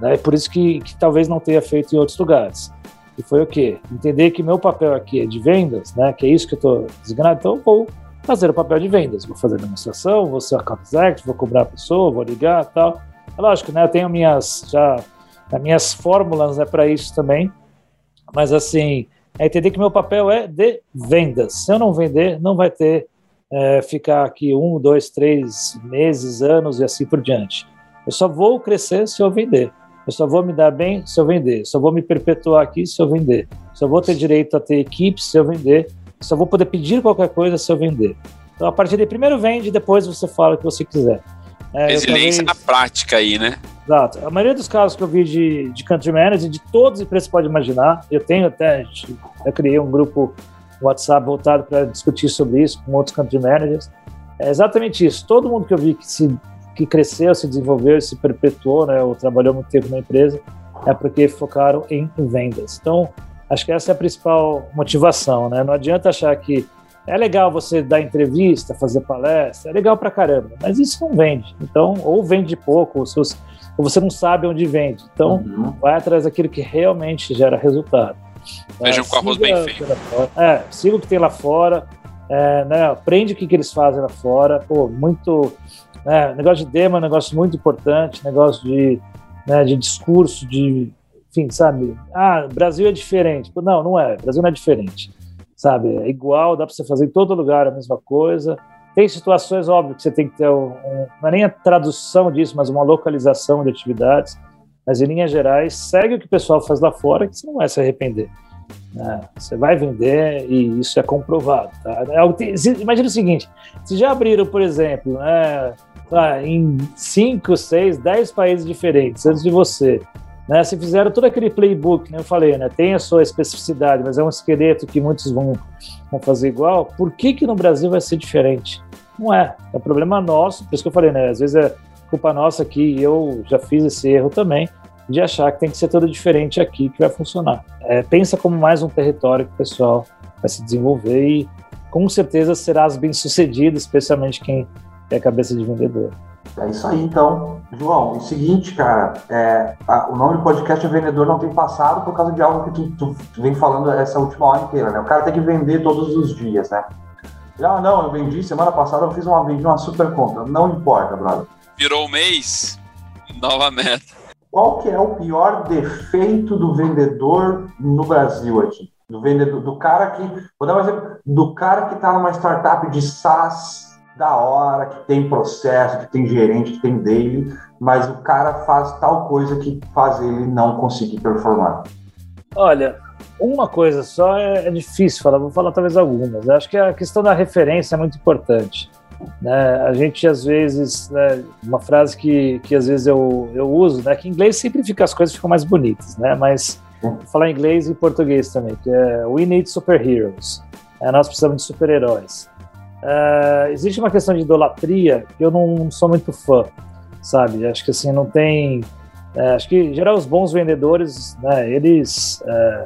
Né? Por isso que, que talvez não tenha feito em outros lugares. E foi o quê? Entender que meu papel aqui é de vendas, né? que é isso que eu estou designado, então eu vou fazer o papel de vendas. Vou fazer demonstração, vou ser account executive, vou cobrar a pessoa, vou ligar tal. É lógico, né? eu tenho minhas, já, minhas fórmulas né, para isso também, mas assim, é entender que meu papel é de vendas. Se eu não vender, não vai ter é, ficar aqui um, dois, três meses, anos e assim por diante. Eu só vou crescer se eu vender. Eu só vou me dar bem se eu vender. Só vou me perpetuar aqui se eu vender. Só vou ter direito a ter equipe se eu vender. Só vou poder pedir qualquer coisa se eu vender. Então, a partir daí, primeiro vende, depois você fala o que você quiser. É, Resiliência talvez... na prática aí, né? Exato. A maioria dos casos que eu vi de, de country manager, de todas as empresas que pode imaginar, eu tenho até, eu criei um grupo WhatsApp voltado para discutir sobre isso com outros country managers. É exatamente isso. Todo mundo que eu vi que, se, que cresceu, se desenvolveu, se perpetuou, né, ou trabalhou muito tempo na empresa, é porque focaram em vendas. Então, acho que essa é a principal motivação, né? Não adianta achar que é legal você dar entrevista, fazer palestra, é legal pra caramba, mas isso não vende. Então, ou vende pouco, ou, seus, ou você não sabe onde vende. Então, uhum. vai atrás daquilo que realmente gera resultado. Vejam é, com arroz bem feito. É, siga o que tem lá fora, é, né, aprende o que, que eles fazem lá fora. Pô, muito. Né, negócio de demo é um negócio muito importante, negócio de, né, de discurso, de. Enfim, sabe? Ah, Brasil é diferente. Não, não é. Brasil não é diferente sabe? É igual, dá para você fazer em todo lugar a mesma coisa. Tem situações, óbvio, que você tem que ter, um, um, não é nem a tradução disso, mas uma localização de atividades. Mas, em linhas gerais, segue o que o pessoal faz lá fora, que você não vai se arrepender. Né? Você vai vender e isso é comprovado. Tá? É imagina o seguinte: se já abriram, por exemplo, né, em 5, 6, 10 países diferentes antes de você, né? Se fizeram todo aquele playbook, né, eu falei, né, tem a sua especificidade, mas é um esqueleto que muitos vão, vão fazer igual, por que, que no Brasil vai ser diferente? Não é, é um problema nosso, por isso que eu falei, né, às vezes é culpa nossa aqui, eu já fiz esse erro também, de achar que tem que ser tudo diferente aqui que vai funcionar. É, pensa como mais um território que o pessoal vai se desenvolver e com certeza serás bem sucedido, especialmente quem é cabeça de vendedor. É isso aí, então. João, é o seguinte, cara, é, a, o nome do podcast é Vendedor Não Tem Passado por causa de algo que tu, tu, tu, vem falando essa última hora inteira, né? O cara tem que vender todos os dias, né? Ah, não, eu vendi semana passada, eu fiz uma, vendi uma super conta. Não importa, brother. Virou mês, nova meta. Qual que é o pior defeito do vendedor no Brasil aqui? Do vendedor, do cara que, vou dar um exemplo, do cara que está numa startup de SaaS da hora, que tem processo, que tem gerente, que tem daily, mas o cara faz tal coisa que faz ele não conseguir performar. Olha, uma coisa só é, é difícil falar, vou falar talvez algumas. Eu acho que a questão da referência é muito importante. Né? A gente, às vezes, né, uma frase que, que às vezes eu, eu uso, né, que em inglês simplifica as coisas ficam mais bonitas, né? mas vou falar em inglês e português também, que é We need superheroes. É, nós precisamos de super-heróis. É, existe uma questão de idolatria que eu não sou muito fã, sabe? Acho que assim, não tem. É, acho que, geral, os bons vendedores, né, eles é,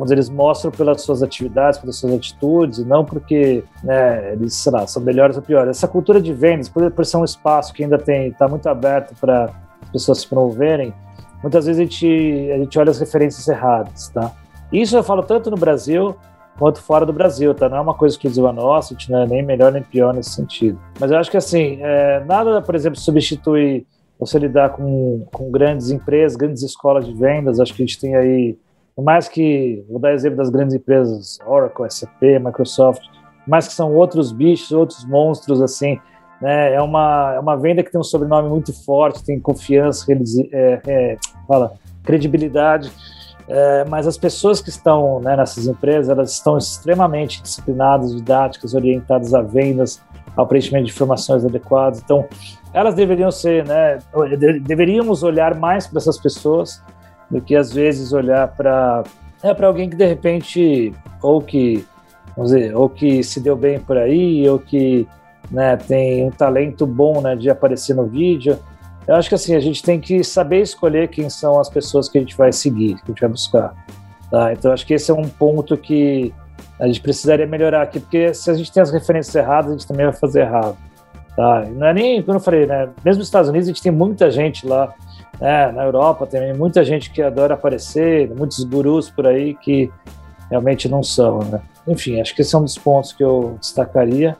dizer, eles mostram pelas suas atividades, pelas suas atitudes, e não porque né, eles, sei lá, são melhores ou piores. Essa cultura de vendas, por, por ser um espaço que ainda tem está muito aberto para as pessoas se promoverem, muitas vezes a gente, a gente olha as referências erradas, tá? Isso eu falo tanto no Brasil quanto fora do Brasil, tá? Não é uma coisa exclusiva nossa, a gente não é nem melhor nem pior nesse sentido. Mas eu acho que, assim, é, nada, por exemplo, substitui você lidar com, com grandes empresas, grandes escolas de vendas, acho que a gente tem aí por mais que, vou dar exemplo das grandes empresas, Oracle, SAP, Microsoft, mais que são outros bichos, outros monstros, assim, né, é uma, é uma venda que tem um sobrenome muito forte, tem confiança, é, é, fala, credibilidade, é, mas as pessoas que estão né, nessas empresas, elas estão extremamente disciplinadas, didáticas, orientadas a vendas, ao preenchimento de informações adequadas, então elas deveriam ser, né, deveríamos olhar mais para essas pessoas, do que às vezes olhar para é para alguém que de repente ou que vamos dizer, ou que se deu bem por aí, ou que né, tem um talento bom né, de aparecer no vídeo. Eu acho que assim, a gente tem que saber escolher quem são as pessoas que a gente vai seguir, que a gente vai buscar. Tá? Então, acho que esse é um ponto que a gente precisaria melhorar aqui, porque se a gente tem as referências erradas, a gente também vai fazer errado. Tá? Não é nem, como eu falei, né? mesmo nos Estados Unidos, a gente tem muita gente lá é, na Europa também, muita gente que adora aparecer, muitos gurus por aí que realmente não são, né? Enfim, acho que esse é um dos pontos que eu destacaria.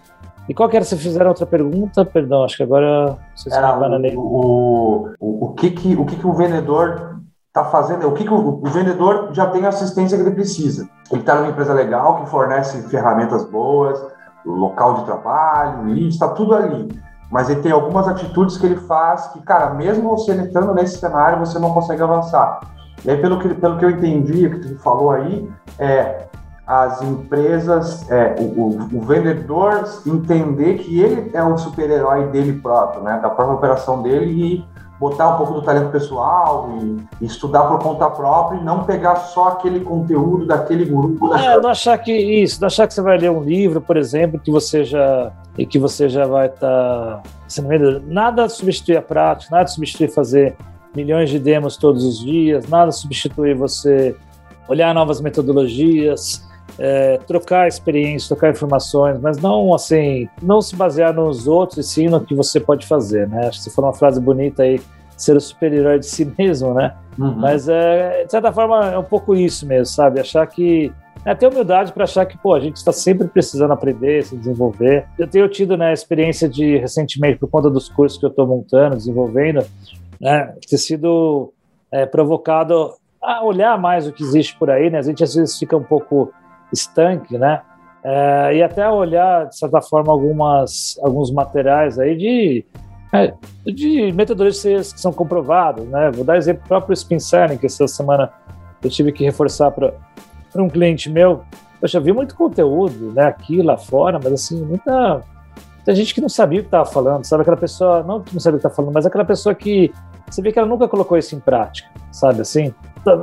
E qual que era? Se fizeram outra pergunta, perdão, acho que agora vocês era o, o, o, o, que que o que que o vendedor está fazendo? O que que o, o, vendedor já tem a assistência que ele precisa? Ele está numa empresa legal que fornece ferramentas boas, local de trabalho, está tudo ali mas ele tem algumas atitudes que ele faz que, cara, mesmo você entrando nesse cenário, você não consegue avançar. E aí, pelo que, pelo que eu entendi, o que tu falou aí, é as empresas, é, o, o, vendedor entender que ele é o super-herói dele próprio, né, da própria operação dele e botar um pouco do talento pessoal e, e, estudar por conta própria e não pegar só aquele conteúdo daquele grupo. É, não achar que isso, não achar que você vai ler um livro, por exemplo, que você já e que você já vai estar tá. Nada substitui a prática, nada substitui fazer milhões de demos todos os dias, nada substitui você olhar novas metodologias, é, trocar experiências, trocar informações, mas não assim, não se basear nos outros e sim no que você pode fazer, né? Acho que você falou uma frase bonita aí, ser o superior de si mesmo, né? Uhum. Mas é, de certa forma é um pouco isso mesmo, sabe? Achar que é ter humildade para achar que pô, a gente está sempre precisando aprender, se desenvolver. Eu tenho tido né, experiência de recentemente por conta dos cursos que eu estou montando, desenvolvendo, né, ter sido é, provocado a olhar mais o que existe por aí, né? A gente às vezes fica um pouco estanque, né? É, e até olhar, de certa forma, algumas, alguns materiais aí de, é, de metodologias que são comprovadas, né? Vou dar exemplo próprio Spin Selling, que essa semana eu tive que reforçar para um cliente meu. Eu já vi muito conteúdo, né, aqui, lá fora, mas assim, muita, muita gente que não sabia o que estava falando, sabe? Aquela pessoa, não que não sabia o que estava falando, mas aquela pessoa que você vê que ela nunca colocou isso em prática, sabe assim?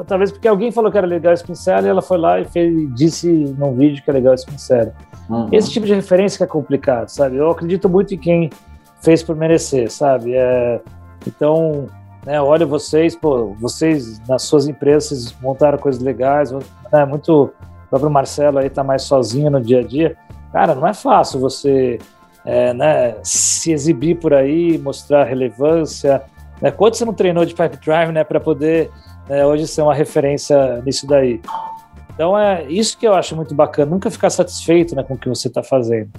Talvez porque alguém falou que era legal esse pincel e ela foi lá e fez, disse num vídeo que é legal esse pincel. Uhum. Esse tipo de referência que é complicado, sabe? Eu acredito muito em quem fez por merecer, sabe? É, então, né, olha vocês, pô, vocês nas suas empresas montaram coisas legais, né, muito, o próprio Marcelo aí tá mais sozinho no dia a dia. Cara, não é fácil você é, né, se exibir por aí, mostrar relevância. Né? Quanto você não treinou de Pipe Drive né, para poder né, hoje ser uma referência nisso daí? Então é isso que eu acho muito bacana, nunca ficar satisfeito né, com o que você está fazendo.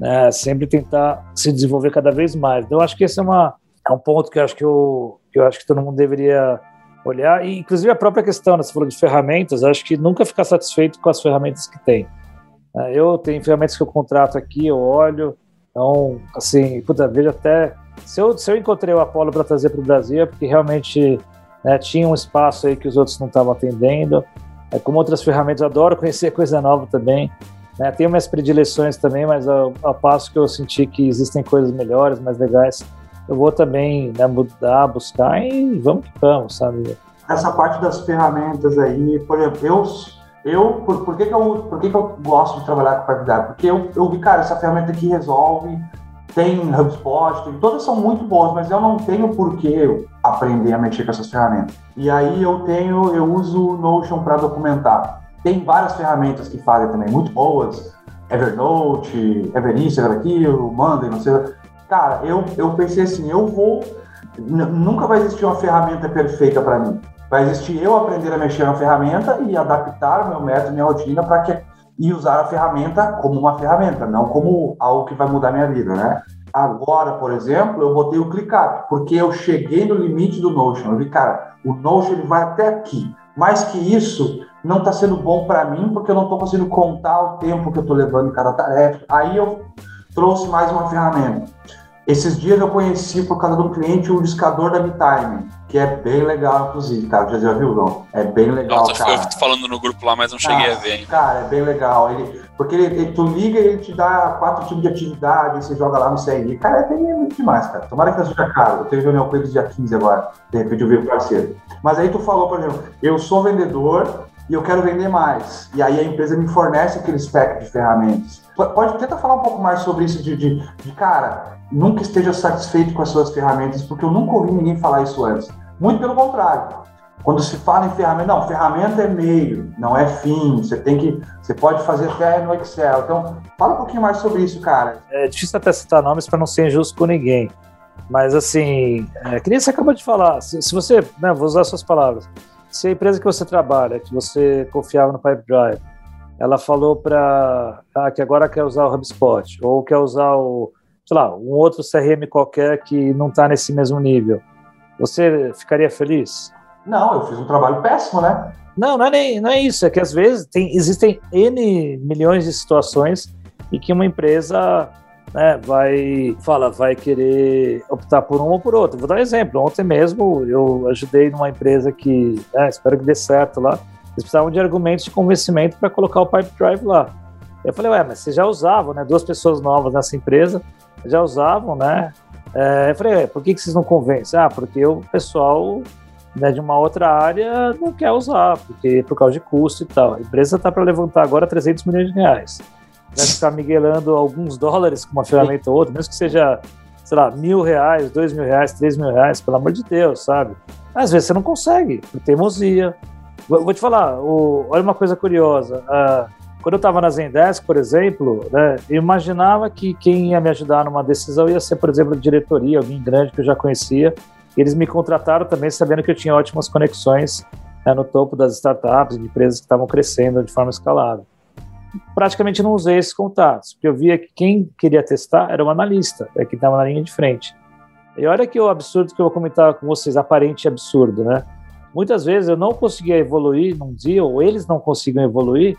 Né? Sempre tentar se desenvolver cada vez mais. Então eu acho que essa é uma, é um ponto que eu acho que eu, que eu acho que todo mundo deveria olhar, e inclusive a própria questão, né, você falou de ferramentas, acho que nunca ficar satisfeito com as ferramentas que tem. É, eu tenho ferramentas que eu contrato aqui, eu olho, então, assim, puta, vejo até. Se eu, se eu encontrei o Apollo para trazer para o Brasil, é porque realmente né, tinha um espaço aí que os outros não estavam atendendo. É, como outras ferramentas, adoro conhecer coisa nova também. Né, tenho minhas predileções também, mas ao, ao, passo que eu senti que existem coisas melhores, mais legais, eu vou também né, mudar, buscar e vamos que vamos, sabe? Essa parte das ferramentas aí, por exemplo, eu, eu por, por, que, que, eu, por que, que eu gosto de trabalhar com qualidade? Porque eu, eu vi, cara, essa ferramenta aqui resolve, tem HubSpot, tem, todas são muito boas, mas eu não tenho por que aprender a mexer com essas ferramentas. E aí eu tenho, eu uso o Notion para documentar. Tem várias ferramentas que fazem também, muito boas, Evernote, Everest, aquilo, Monday, não sei. Cara, eu, eu pensei assim, eu vou. Nunca vai existir uma ferramenta perfeita para mim. Vai existir eu aprender a mexer na ferramenta e adaptar meu método, minha rotina para que e usar a ferramenta como uma ferramenta, não como algo que vai mudar minha vida, né? Agora, por exemplo, eu botei o ClickUp, porque eu cheguei no limite do Notion. Eu vi, cara, o Notion ele vai até aqui. Mais que isso, não está sendo bom para mim, porque eu não estou conseguindo contar o tempo que eu estou levando em cada tarefa. Aí eu trouxe mais uma ferramenta. Esses dias eu conheci, por causa do cliente, o discador da MeTime, que é bem legal, inclusive, cara. Já, já viu, não? É bem legal, não, cara. Eu tô falando no grupo lá, mas não cheguei a ver ainda. Cara, é bem legal. Ele, porque ele, ele, tu liga e ele te dá quatro tipos de atividade, você joga lá no CRI. Cara, é bem é muito demais, cara. Tomara que seja caro. Eu tenho reunião com eles dia 15 agora. De repente eu vi o parceiro. Mas aí tu falou, por exemplo, eu sou vendedor, e eu quero vender mais. E aí a empresa me fornece aquele stack de ferramentas. Pode tentar falar um pouco mais sobre isso de, de, de, cara, nunca esteja satisfeito com as suas ferramentas, porque eu nunca ouvi ninguém falar isso antes. Muito pelo contrário. Quando se fala em ferramenta, não, ferramenta é meio, não é fim. Você tem que, você pode fazer até no Excel. Então, fala um pouquinho mais sobre isso, cara. É difícil até citar nomes para não ser injusto com ninguém. Mas assim, é, que nem você acabou de falar, se, se você, né, vou usar suas palavras, se a empresa que você trabalha, que você confiava no Pipedrive, ela falou para ah, que agora quer usar o HubSpot ou quer usar o, sei lá, um outro CRM qualquer que não está nesse mesmo nível, você ficaria feliz? Não, eu fiz um trabalho péssimo, né? Não, não é, nem, não é isso. É que às vezes tem, existem N milhões de situações em que uma empresa né, vai, fala, vai querer optar por um ou por outro. Vou dar um exemplo. Ontem mesmo eu ajudei numa empresa que, né, espero que dê certo lá, eles precisavam de argumentos de convencimento para colocar o Pipe Drive lá. Eu falei, ué, mas vocês já usavam, né? Duas pessoas novas nessa empresa já usavam, né? É, eu falei, por que, que vocês não convencem? Ah, porque o pessoal né, de uma outra área não quer usar, porque por causa de custo e tal. A empresa está para levantar agora 300 milhões de reais vai ficar miguelando alguns dólares com uma ferramenta ou outra, mesmo que seja, sei lá, mil reais, dois mil reais, três mil reais, pelo amor de Deus, sabe? Às vezes você não consegue, por teimosia. Vou te falar, o, olha uma coisa curiosa. Uh, quando eu estava na Zendesk, por exemplo, né, eu imaginava que quem ia me ajudar numa decisão ia ser, por exemplo, a diretoria, alguém grande que eu já conhecia. Eles me contrataram também sabendo que eu tinha ótimas conexões né, no topo das startups, de empresas que estavam crescendo de forma escalável praticamente não usei esses contatos, porque eu via que quem queria testar era o analista, é que estava na linha de frente. E olha que o absurdo que eu vou comentar com vocês, aparente absurdo, né? Muitas vezes eu não conseguia evoluir num dia, ou eles não conseguiam evoluir,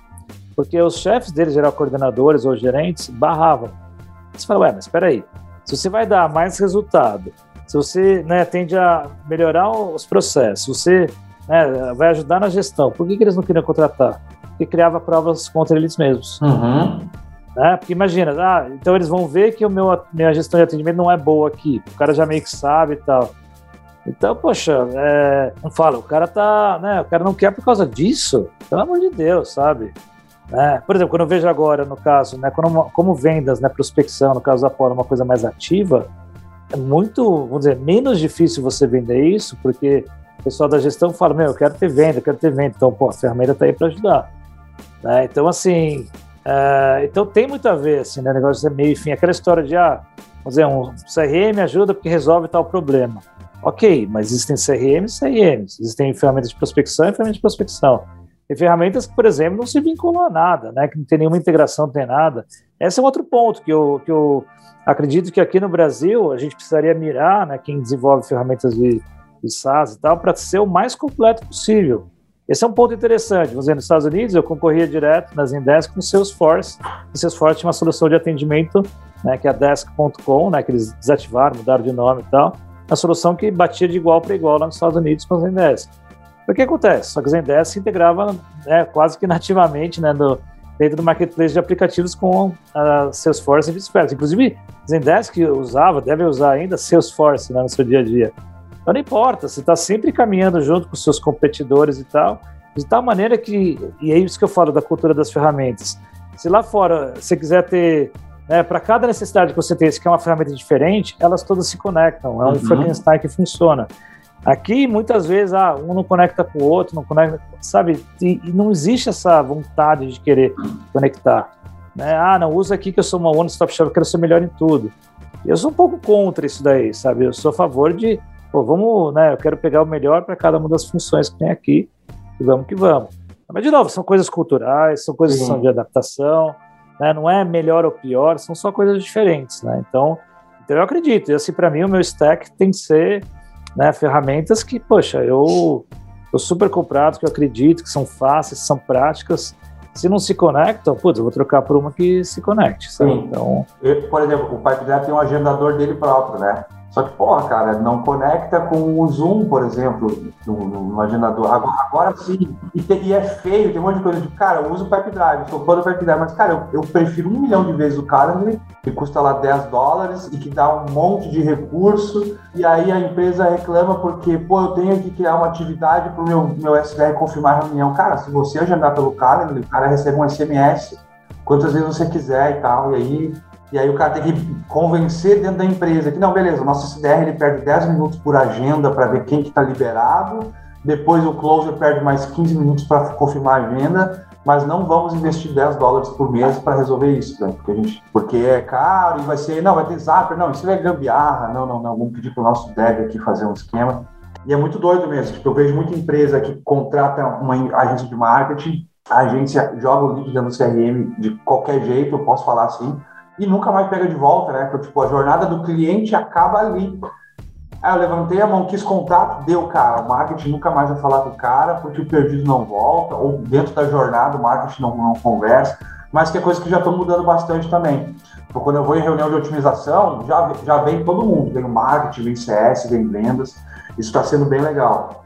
porque os chefes deles, geral coordenadores ou gerentes, barravam. Você fala, ué, mas espera aí, se você vai dar mais resultado, se você né, tende a melhorar os processos, você né, vai ajudar na gestão, por que, que eles não queriam contratar? Que criava provas contra eles mesmos. Uhum. Né? Porque imagina, ah, então eles vão ver que o meu, minha gestão de atendimento não é boa aqui. O cara já meio que sabe e tal. Então, poxa, é, não fala, o cara tá, né? O cara não quer por causa disso, pelo amor de Deus, sabe? É, por exemplo, quando eu vejo agora, no caso, né, quando, como vendas, né, prospecção, no caso da Apollo, uma coisa mais ativa, é muito, vamos dizer, menos difícil você vender isso, porque o pessoal da gestão fala, meu, eu quero ter venda, eu quero ter venda, então, pô, a ferramenta tá aí para ajudar. Né? Então, assim, uh, então tem muito a ver, assim, né? negócio de meio, enfim, aquela história de, ah, vamos dizer, um CRM ajuda porque resolve tal problema. Ok, mas existem CRMs e CRMs, existem ferramentas de prospecção e ferramentas de prospecção. Tem ferramentas que, por exemplo, não se vinculam a nada, né? Que não tem nenhuma integração, não tem nada. Esse é um outro ponto que eu, que eu acredito que aqui no Brasil a gente precisaria mirar, né? Quem desenvolve ferramentas de, de SaaS e tal, para ser o mais completo possível. Esse é um ponto interessante. Dizer, nos Estados Unidos, eu concorria direto nas Zendesk com o Salesforce. O Salesforce tinha uma solução de atendimento, né, que é a Desk.com, né, que eles desativaram, mudaram de nome e tal. Uma solução que batia de igual para igual lá nos Estados Unidos com a Zendesk. O que acontece? Só que a Zendesk se integrava né, quase que nativamente né, no, dentro do marketplace de aplicativos com a Salesforce e vice-versa. Inclusive, Zendesk usava, deve usar ainda Salesforce né, no seu dia a dia. Então não importa, você está sempre caminhando junto com os seus competidores e tal, de tal maneira que, e é isso que eu falo da cultura das ferramentas. Se lá fora você quiser ter, né, para cada necessidade que você tem, se quer uma ferramenta diferente, elas todas se conectam, é um uhum. Frankenstein que funciona. Aqui, muitas vezes, ah, um não conecta com o outro, não conecta, sabe? E, e não existe essa vontade de querer conectar. Né? Ah, não, usa aqui que eu sou uma one-stop shop, eu quero ser melhor em tudo. Eu sou um pouco contra isso daí, sabe? Eu sou a favor de pô, vamos, né, eu quero pegar o melhor para cada uma das funções que tem aqui e vamos que vamos. Mas, de novo, são coisas culturais, são coisas que são de adaptação, né, não é melhor ou pior, são só coisas diferentes, né, então, então eu acredito, e assim, para mim, o meu stack tem que ser né, ferramentas que, poxa, eu tô super comprado, que eu acredito que são fáceis, são práticas, se não se conectam, putz, eu vou trocar por uma que se conecte, sabe? Então... Eu, por exemplo, o Pipe tem um agendador dele próprio, né? Só que, porra, cara, não conecta com o Zoom, por exemplo, no, no agendador. Agora, agora sim, e, te, e, é feio, tem um monte de coisa de, cara, eu uso o Pipe Drive, sou fã do Pipe Drive, mas, cara, eu, eu, prefiro um milhão de vezes o Calendly, que custa lá 10 dólares e que dá um monte de recurso, e aí a empresa reclama porque, pô, eu tenho que criar uma atividade para o meu, meu SDR confirmar a reunião. Cara, se você agendar pelo Calendly, o cara recebe um SMS quantas vezes você quiser e tal, e aí e aí o cara tem que convencer dentro da empresa que, não, beleza, o nosso SDR ele perde 10 minutos por agenda para ver quem que está liberado, depois o closer perde mais 15 minutos para confirmar a agenda, mas não vamos investir 10 dólares por mês para resolver isso, né? porque, a gente, porque é caro e vai ser, não, vai ter zapper, não, isso é gambiarra, não, não, não, vamos pedir para o nosso dev aqui fazer um esquema. E é muito doido mesmo, tipo, eu vejo muita empresa que contrata uma agência de marketing, a agência joga o lead dentro do CRM de qualquer jeito, eu posso falar assim, e nunca mais pega de volta, né? Porque, tipo, a jornada do cliente acaba ali. Aí eu levantei a mão, quis contato, deu, cara. O marketing nunca mais vai falar com o cara, porque o perdido não volta, ou dentro da jornada o marketing não, não conversa, mas que é coisa que já estão mudando bastante também. Então, quando eu vou em reunião de otimização, já, já vem todo mundo, vem o marketing, vem CS, vem vendas, isso está sendo bem legal.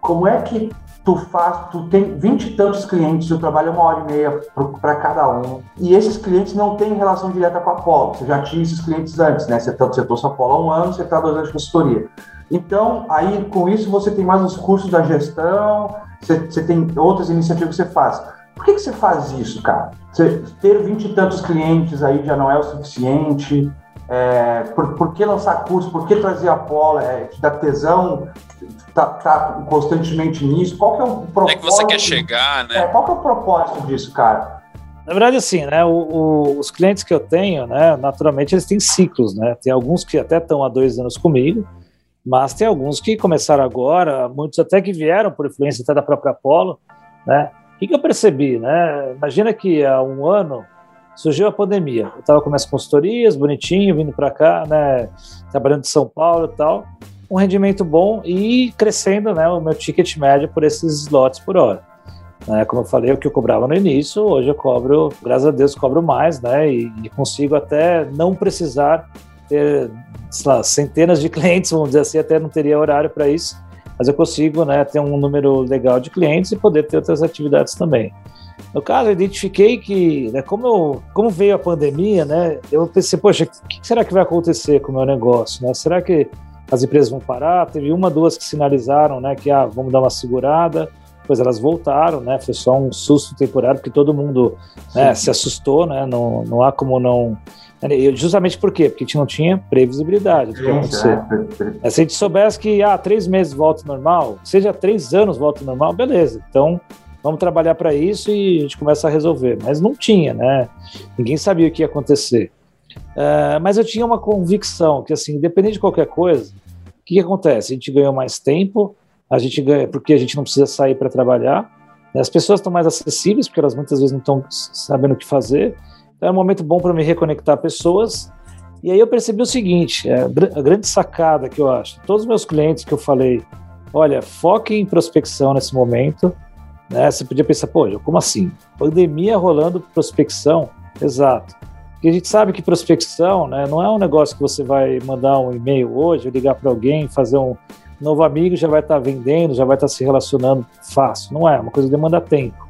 Como é que tu faz, tu tem vinte e tantos clientes, tu trabalha uma hora e meia para cada um, e esses clientes não têm relação direta com a Apollo, você já tinha esses clientes antes, né? Você, tá, você trouxe a Apollo há um ano, você está dois anos de consultoria. Então, aí com isso você tem mais os cursos da gestão, você, você tem outras iniciativas que você faz. Por que, que você faz isso, cara? Você, ter vinte e tantos clientes aí já não é o suficiente? É, por, por, que lançar curso? Por que trazer a Apollo? É, te dá tesão? Tá, tá, constantemente nisso? Qual que é o propósito? É que você quer chegar, né? É, qual que é o propósito disso, cara? Na verdade, assim, né, o, o, os clientes que eu tenho, né, naturalmente eles têm ciclos, né? Tem alguns que até estão há dois anos comigo, mas tem alguns que começaram agora, muitos até que vieram por influência até da própria Apollo, né? O que, que eu percebi, né? Imagina que há um ano surgiu a pandemia. Eu estava com minhas consultorias, bonitinho, vindo para cá, né, trabalhando em São Paulo e tal, um rendimento bom e crescendo, né, o meu ticket médio por esses slots por hora. Né, como eu falei, o que eu cobrava no início, hoje eu cobro, graças a Deus, cobro mais, né, e, e consigo até não precisar ter, lá, centenas de clientes, vamos dizer assim, até não teria horário para isso, mas eu consigo, né, ter um número legal de clientes e poder ter outras atividades também. No caso, eu identifiquei que, né, como, eu, como veio a pandemia, né, eu pensei, poxa, o que será que vai acontecer com o meu negócio? Né? Será que as empresas vão parar? Teve uma, duas que sinalizaram né, que ah, vamos dar uma segurada, depois elas voltaram, né? Foi só um susto temporário, porque todo mundo né, se assustou, né? Não, não há como não. Justamente por quê? Porque a gente não tinha previsibilidade do que acontecer. É, se a gente soubesse que ah, três meses volta normal, seja três anos volta normal, beleza. Então vamos trabalhar para isso e a gente começa a resolver. Mas não tinha, né? Ninguém sabia o que ia acontecer. Uh, mas eu tinha uma convicção que, assim, independente de qualquer coisa, o que, que acontece? A gente ganhou mais tempo, a gente ganha porque a gente não precisa sair para trabalhar, As pessoas estão mais acessíveis, porque elas muitas vezes não estão sabendo o que fazer. Então é um momento bom para me reconectar pessoas. E aí eu percebi o seguinte: é, a grande sacada que eu acho, todos os meus clientes que eu falei, olha, foque em prospecção nesse momento. Né? Você podia pensar, pô, como assim? Pandemia rolando prospecção? Exato. Porque a gente sabe que prospecção né, não é um negócio que você vai mandar um e-mail hoje, ligar para alguém, fazer um novo amigo, já vai estar tá vendendo, já vai estar tá se relacionando fácil. Não é, é uma coisa que demanda tempo.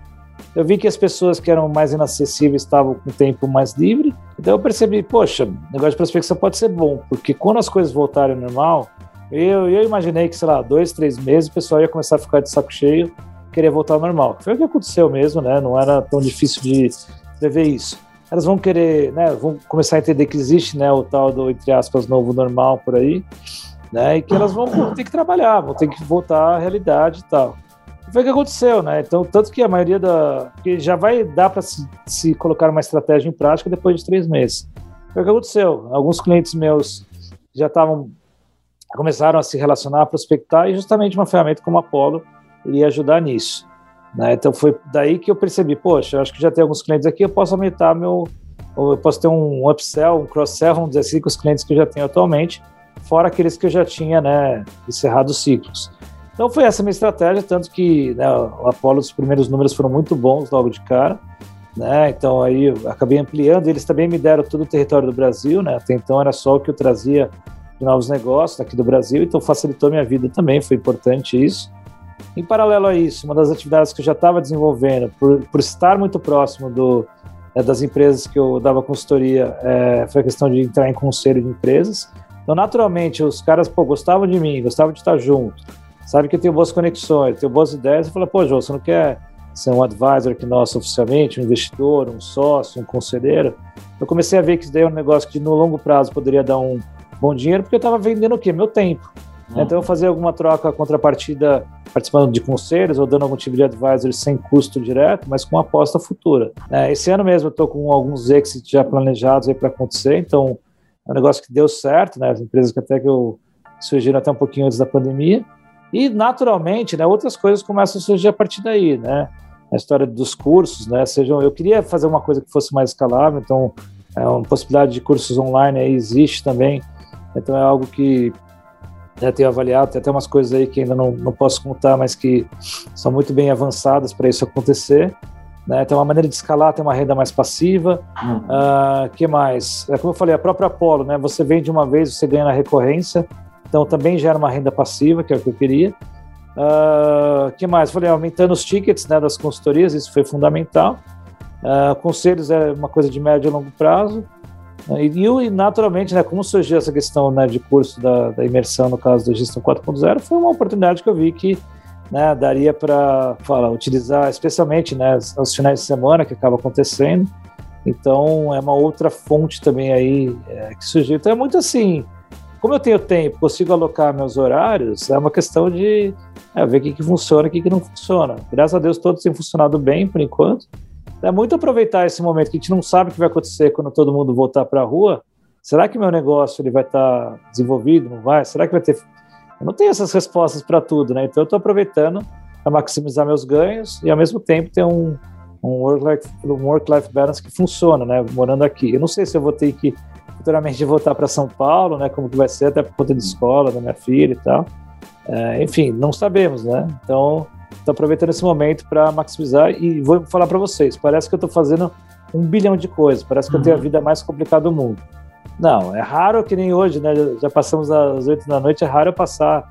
Eu vi que as pessoas que eram mais inacessíveis estavam com tempo mais livre, então eu percebi, poxa, negócio de prospecção pode ser bom, porque quando as coisas voltarem ao normal, eu, eu imaginei que, sei lá, dois, três meses o pessoal ia começar a ficar de saco cheio, querer voltar ao normal. Foi o que aconteceu mesmo, né? Não era tão difícil de prever isso elas vão querer, né, vão começar a entender que existe, né, o tal do, entre aspas, novo normal por aí, né, e que elas vão, ter que trabalhar, vão ter que voltar à realidade e tal. Foi o que aconteceu, né, então, tanto que a maioria da, que já vai dar para se, se colocar uma estratégia em prática depois de três meses. Foi o que aconteceu, alguns clientes meus já estavam, começaram a se relacionar, prospectar, e justamente uma ferramenta como a Apollo iria ajudar nisso. Né? Então foi daí que eu percebi, poxa, acho que já tem alguns clientes aqui, eu posso aumentar meu, eu posso ter um upsell, um cross-sell, vamos dizer assim, com os clientes que eu já tenho atualmente, fora aqueles que eu já tinha, né, encerrado os ciclos. Então foi essa minha estratégia, tanto que né, o Apollo, os primeiros números foram muito bons logo de cara, né, então aí eu acabei ampliando, eles também me deram todo o território do Brasil, né, até então era só o que eu trazia de novos negócios aqui do Brasil, então facilitou minha vida também, foi importante isso. Em paralelo a isso, uma das atividades que eu já estava desenvolvendo, por, por estar muito próximo do, é, das empresas que eu dava consultoria, é, foi a questão de entrar em conselho de empresas. Então, naturalmente, os caras pô, gostavam de mim, gostavam de estar junto, sabe que eu tenho boas conexões, tenho boas ideias. Eu falei, pô, João, você não quer ser um advisor aqui nosso oficialmente, um investidor, um sócio, um conselheiro? Eu comecei a ver que isso daí é um negócio que no longo prazo poderia dar um bom dinheiro, porque eu estava vendendo o quê? Meu tempo. Uhum. Então, eu alguma troca contrapartida participando de conselhos ou dando algum tipo de advisory sem custo direto, mas com aposta futura. É, esse ano mesmo eu estou com alguns exits já planejados para acontecer, então é um negócio que deu certo, né? As empresas que até que eu surgiram até um pouquinho antes da pandemia. E naturalmente, né, outras coisas começam a surgir a partir daí, né? A história dos cursos, né? Sejam, eu queria fazer uma coisa que fosse mais escalável, então é uma possibilidade de cursos online aí existe também. Então é algo que já tenho avaliado, tem até umas coisas aí que ainda não, não posso contar, mas que são muito bem avançadas para isso acontecer. Né? Tem uma maneira de escalar, tem uma renda mais passiva. Uhum. Uh, que mais? É como eu falei, a própria Apollo, né? Você vende uma vez, você ganha na recorrência, então também gera uma renda passiva, que é o que eu queria. Uh, que mais? Falei, aumentando os tickets né, das consultorias, isso foi fundamental. Uh, conselhos é uma coisa de médio e longo prazo. E, naturalmente, né, como surgiu essa questão né, de curso da, da imersão, no caso da gestão 4.0, foi uma oportunidade que eu vi que né, daria para utilizar, especialmente né, aos finais de semana que acaba acontecendo. Então, é uma outra fonte também aí é, que surgiu. Então, é muito assim, como eu tenho tempo, consigo alocar meus horários, é uma questão de é, ver o que, que funciona e o que, que não funciona. Graças a Deus, todos têm funcionado bem por enquanto. É muito aproveitar esse momento que a gente não sabe o que vai acontecer quando todo mundo voltar para a rua. Será que meu negócio ele vai estar tá desenvolvido? Não vai? Será que vai ter. Eu não tenho essas respostas para tudo, né? Então eu estou aproveitando para maximizar meus ganhos e ao mesmo tempo ter um, um work-life um work balance que funciona, né? Morando aqui. Eu não sei se eu vou ter que futuramente voltar para São Paulo, né? Como que vai ser, até por conta de escola da minha filha e tal. É, enfim, não sabemos, né? Então Estou aproveitando esse momento para maximizar e vou falar para vocês. Parece que eu estou fazendo um bilhão de coisas. Parece que uhum. eu tenho a uhum. vida mais complicada do mundo. Não, é raro que nem hoje, né? Já passamos às oito da noite, é raro eu passar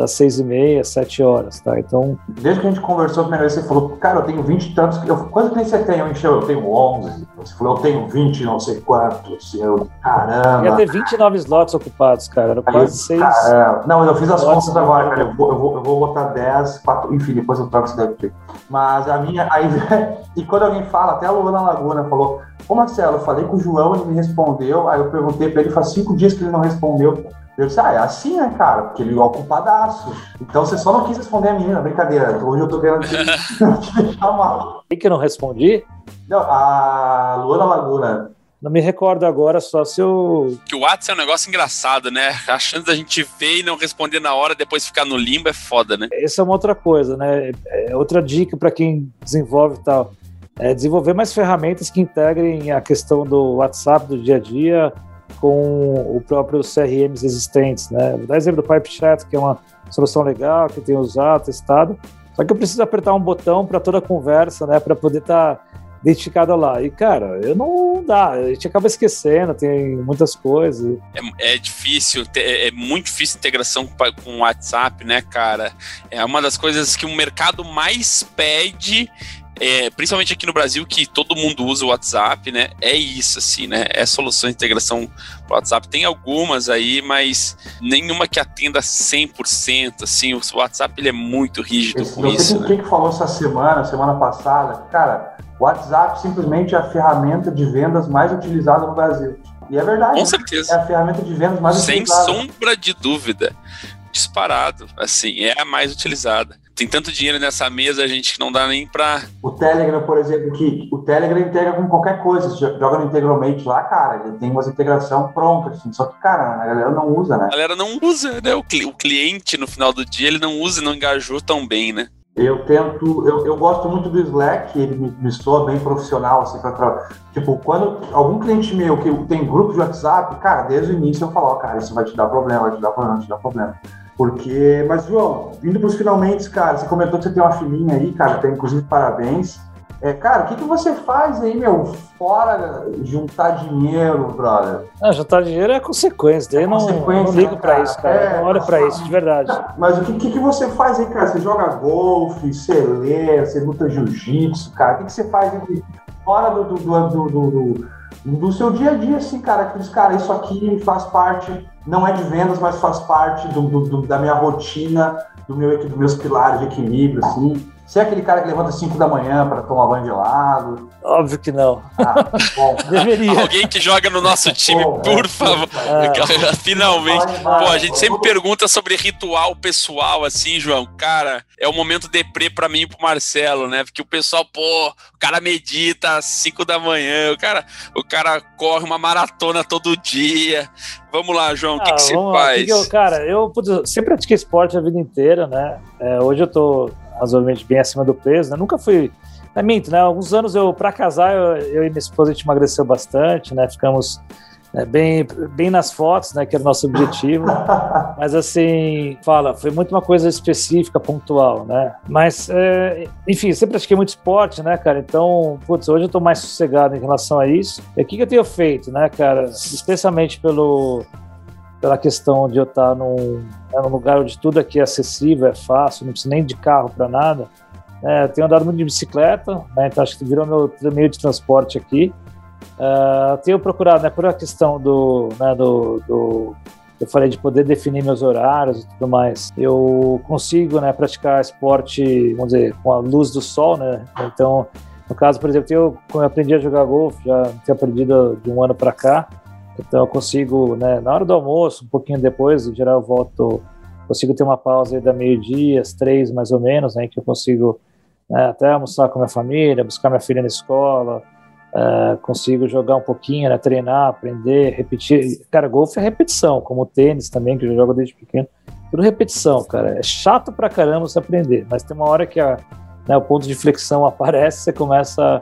das seis e meia, sete horas, tá? Então... Desde que a gente conversou a primeira vez, você falou, cara, eu tenho 20 e tantos... Eu, quanto que você tem? Eu encheu, eu tenho 11. Você falou, eu tenho 20 não sei quantos. Eu, caramba. Ia ter 29 slots ocupados, cara. Era quase seis... Caramba. Não, eu fiz as contas agora, cara. Eu vou, eu vou, eu vou botar 10, 4... Enfim, depois eu troco isso daqui. Mas a minha... Aí, e quando alguém fala, até a Luana Laguna falou, ô Marcelo, eu falei com o João, ele me respondeu, aí eu perguntei para ele, faz cinco dias que ele não respondeu. Eu disse, ah, é assim, né, cara? Porque ele é ocupadaço. Então você só não quis responder a menina, brincadeira. Hoje eu tô querendo te, te deixar mal. que eu não respondi? Não, a Luana Laguna. Não me recordo agora, só se eu. Que o WhatsApp é um negócio engraçado, né? A chance da gente ver e não responder na hora, depois ficar no limbo é foda, né? Essa é uma outra coisa, né? É outra dica para quem desenvolve e tal. É desenvolver mais ferramentas que integrem a questão do WhatsApp do dia a dia com o próprio CRMs existentes, né? Vou dar exemplo do Pipe Chat, que é uma solução legal, que tem usado, testado. Só que eu preciso apertar um botão para toda a conversa, né? Para poder estar tá identificada lá. E, cara, eu não dá, a gente acaba esquecendo, tem muitas coisas. É, é difícil, é, é muito difícil a integração com o WhatsApp, né, cara? É uma das coisas que o mercado mais pede é, principalmente aqui no Brasil, que todo mundo usa o WhatsApp, né? É isso, assim, né? É solução de integração pro WhatsApp. Tem algumas aí, mas nenhuma que atenda 100%, assim. O WhatsApp, ele é muito rígido Esse, com isso. Não sei né? que falou essa semana, semana passada. Cara, o WhatsApp simplesmente é a ferramenta de vendas mais utilizada no Brasil. E é verdade. Com certeza. É a ferramenta de vendas mais Sem utilizada. Sem sombra de dúvida. Disparado. Assim, é a mais utilizada. Tem tanto dinheiro nessa mesa, a gente, que não dá nem pra. O Telegram, por exemplo, que o Telegram integra com qualquer coisa. Você joga no Integralmente lá, cara, ele tem uma integração pronta, assim. Só que, cara, a galera não usa, né? A galera não usa, né? O, o cliente, no final do dia, ele não usa e não engajou tão bem, né? Eu tento, eu, eu gosto muito do Slack, ele me, me soa bem profissional, assim, pra, pra, tipo, quando algum cliente meu que tem grupo de WhatsApp, cara, desde o início eu falo, ó, cara, isso vai te dar problema, vai te dar problema, vai te dar problema. Porque, mas João, vindo para os finalmente, cara, você comentou que você tem uma filhinha aí, cara, tem inclusive parabéns. É, cara, o que, que você faz aí, meu, fora juntar dinheiro, brother? Não, juntar dinheiro é consequência, daí é não, consequência, não ligo né, para isso, cara, é, não olho para isso, de verdade. Mas o que, que, que, você faz aí, cara? Você joga golfe, você lê, você luta jiu-jitsu, cara, o que, que você faz aí, fora do, do, do, do, do, seu dia a dia, assim, cara, que cara, isso aqui faz parte não é de vendas, mas faz parte do, do, do, da minha rotina, do meu, dos meus pilares de equilíbrio, assim. Você é aquele cara que levanta 5 da manhã para tomar banho gelado? Óbvio que não. Ah, bom. Deveria. Alguém que joga no nosso time, bom, por favor. É. Finalmente. Pô, a gente sempre pergunta sobre ritual pessoal, assim, João. Cara, é o momento deprê para mim e pro Marcelo, né? Porque o pessoal, pô, o cara medita às 5 da manhã, o cara, o cara corre uma maratona todo dia. Vamos lá, João, o ah, que, que você faz? Que eu, cara, eu putz, sempre pratiquei esporte a vida inteira, né? É, hoje eu tô razoavelmente bem acima do peso, né? Nunca fui. É minto, né? Alguns anos eu, para casar, eu, eu, e minha esposa a gente emagreceu bastante, né? Ficamos né, bem, bem nas fotos, né? Que era o nosso objetivo. Mas assim, fala, foi muito uma coisa específica, pontual, né? Mas, é, enfim, sempre pratiquei muito esporte, né, cara? Então, putz, hoje eu tô mais sossegado em relação a isso. E o que, que eu tenho feito, né, cara? Especialmente pelo pela questão de eu estar num, né, num lugar onde tudo aqui é acessível, é fácil, não preciso nem de carro para nada. É, tenho andado muito de bicicleta, né, então acho que virou meu meio de transporte aqui. Uh, tenho procurado, né, por a questão do, né, do, do, eu falei de poder definir meus horários e tudo mais. Eu consigo, né, praticar esporte, vamos dizer, com a luz do sol, né? Então, no caso, por exemplo, eu, eu aprendi a jogar golfe, já tenho aprendido de um ano para cá. Então eu consigo, né, na hora do almoço, um pouquinho depois, em geral eu volto, consigo ter uma pausa aí da meio-dia, às três mais ou menos, né, que eu consigo né, até almoçar com minha família, buscar minha filha na escola, uh, consigo jogar um pouquinho, né, treinar, aprender, repetir. Cara, golfe é repetição, como tênis também, que eu jogo desde pequeno. Tudo repetição, cara. É chato pra caramba você aprender, mas tem uma hora que a, né, o ponto de flexão aparece, você começa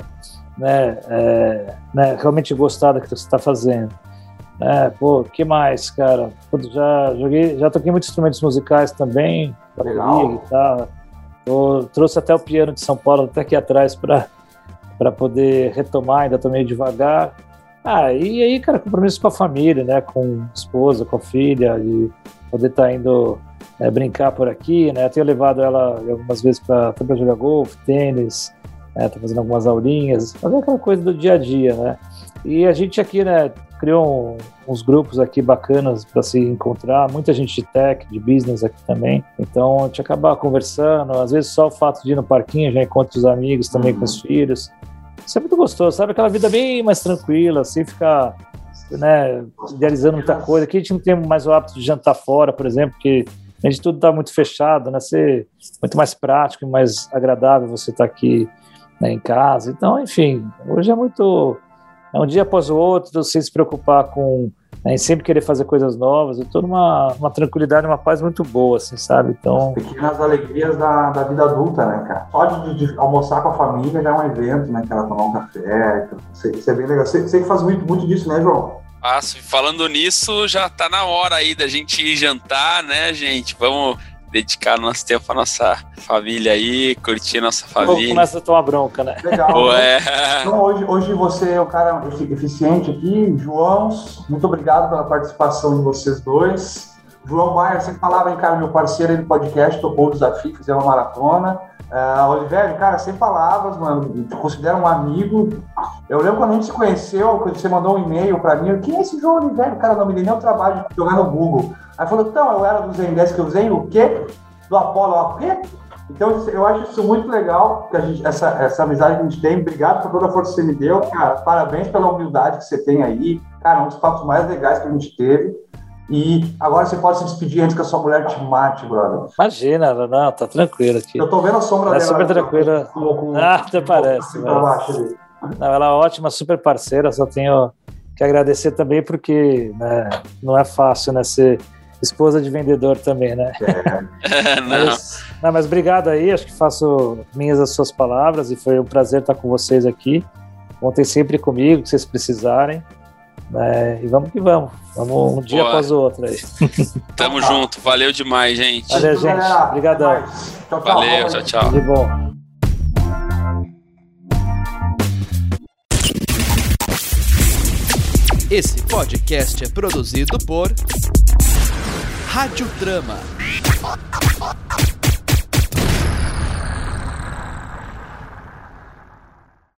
né, é, né, realmente gostar do que você está fazendo. É, pô, que mais, cara? Já joguei, já toquei muitos instrumentos musicais também, bateria, guitarra. Tô, trouxe até o piano de São Paulo até aqui atrás para poder retomar, ainda tô meio devagar. Ah, e aí, cara, compromisso com a família, né, com a esposa, com a filha, e poder estar tá indo é, brincar por aqui, né? Eu tenho levado ela algumas vezes para jogar golfe, tênis, né, tá fazendo algumas aulinhas, fazer aquela coisa do dia a dia, né? E a gente aqui, né, criou um, uns grupos aqui bacanas para se encontrar, muita gente de tech, de business aqui também. Então a gente acaba conversando, às vezes só o fato de ir no parquinho já encontra os amigos também uhum. com os filhos. Isso é muito gostoso, sabe? Aquela vida bem mais tranquila, sem ficar né, idealizando muita coisa. Aqui a gente não tem mais o hábito de jantar fora, por exemplo, porque a gente tudo está muito fechado, né? Ser muito mais prático e mais agradável você estar tá aqui né, em casa. Então, enfim, hoje é muito um dia após o outro, sem se preocupar com né, em sempre querer fazer coisas novas, eu tô numa uma tranquilidade, uma paz muito boa, assim, sabe? Então. As pequenas alegrias da, da vida adulta, né, cara? Só de, de, almoçar com a família já é um evento, né? Que ela tomar um café. Isso é bem legal. Você, você que faz muito, muito disso, né, João? Faço. Falando nisso, já tá na hora aí da gente ir jantar, né, gente? Vamos dedicar nosso tempo à nossa família aí, curtir nossa família. Começa a tomar bronca, né? Legal. Pô, é. Então, hoje, hoje você é um cara eficiente aqui. João, muito obrigado pela participação de vocês dois. João Bayer, você falava, hein, cara, meu parceiro aí do podcast, topou o desafio, fizer uma maratona. Uh, Oliveira, cara, sem palavras, mano, te considero um amigo. Eu lembro quando a gente se conheceu, quando você mandou um e-mail pra mim, quem é esse João Oliveira? Cara, não me dei nem o trabalho de jogar no Google. Aí falou, então, eu era do Zen 10 que eu usei o quê? Do Apollo, o quê? Então, eu acho isso muito legal, que a gente, essa, essa amizade que a gente tem. Obrigado por toda a força que você me deu, cara. Parabéns pela humildade que você tem aí. Cara, um dos papos mais legais que a gente teve. E agora você pode se despedir antes que a sua mulher te mate, brother. Imagina, não, tá tranquilo aqui. Eu tô vendo a sombra é dela. É super tranquila. Com, com, ah, até parece. Mas... Não, ela é ótima, super parceira, só tenho que agradecer também porque né, não é fácil, né, ser esposa de vendedor também, né? É. não. Mas, não, mas obrigado aí, acho que faço minhas as suas palavras e foi um prazer estar com vocês aqui. Contem sempre comigo, se vocês precisarem. É, e vamos que vamos. Vamos um dia Boa. após o outro aí. Tamo junto. Valeu demais, gente. Valeu, gente. Obrigadão. Valeu, tchau, tchau. De bom. Esse podcast é produzido por Rádio Drama.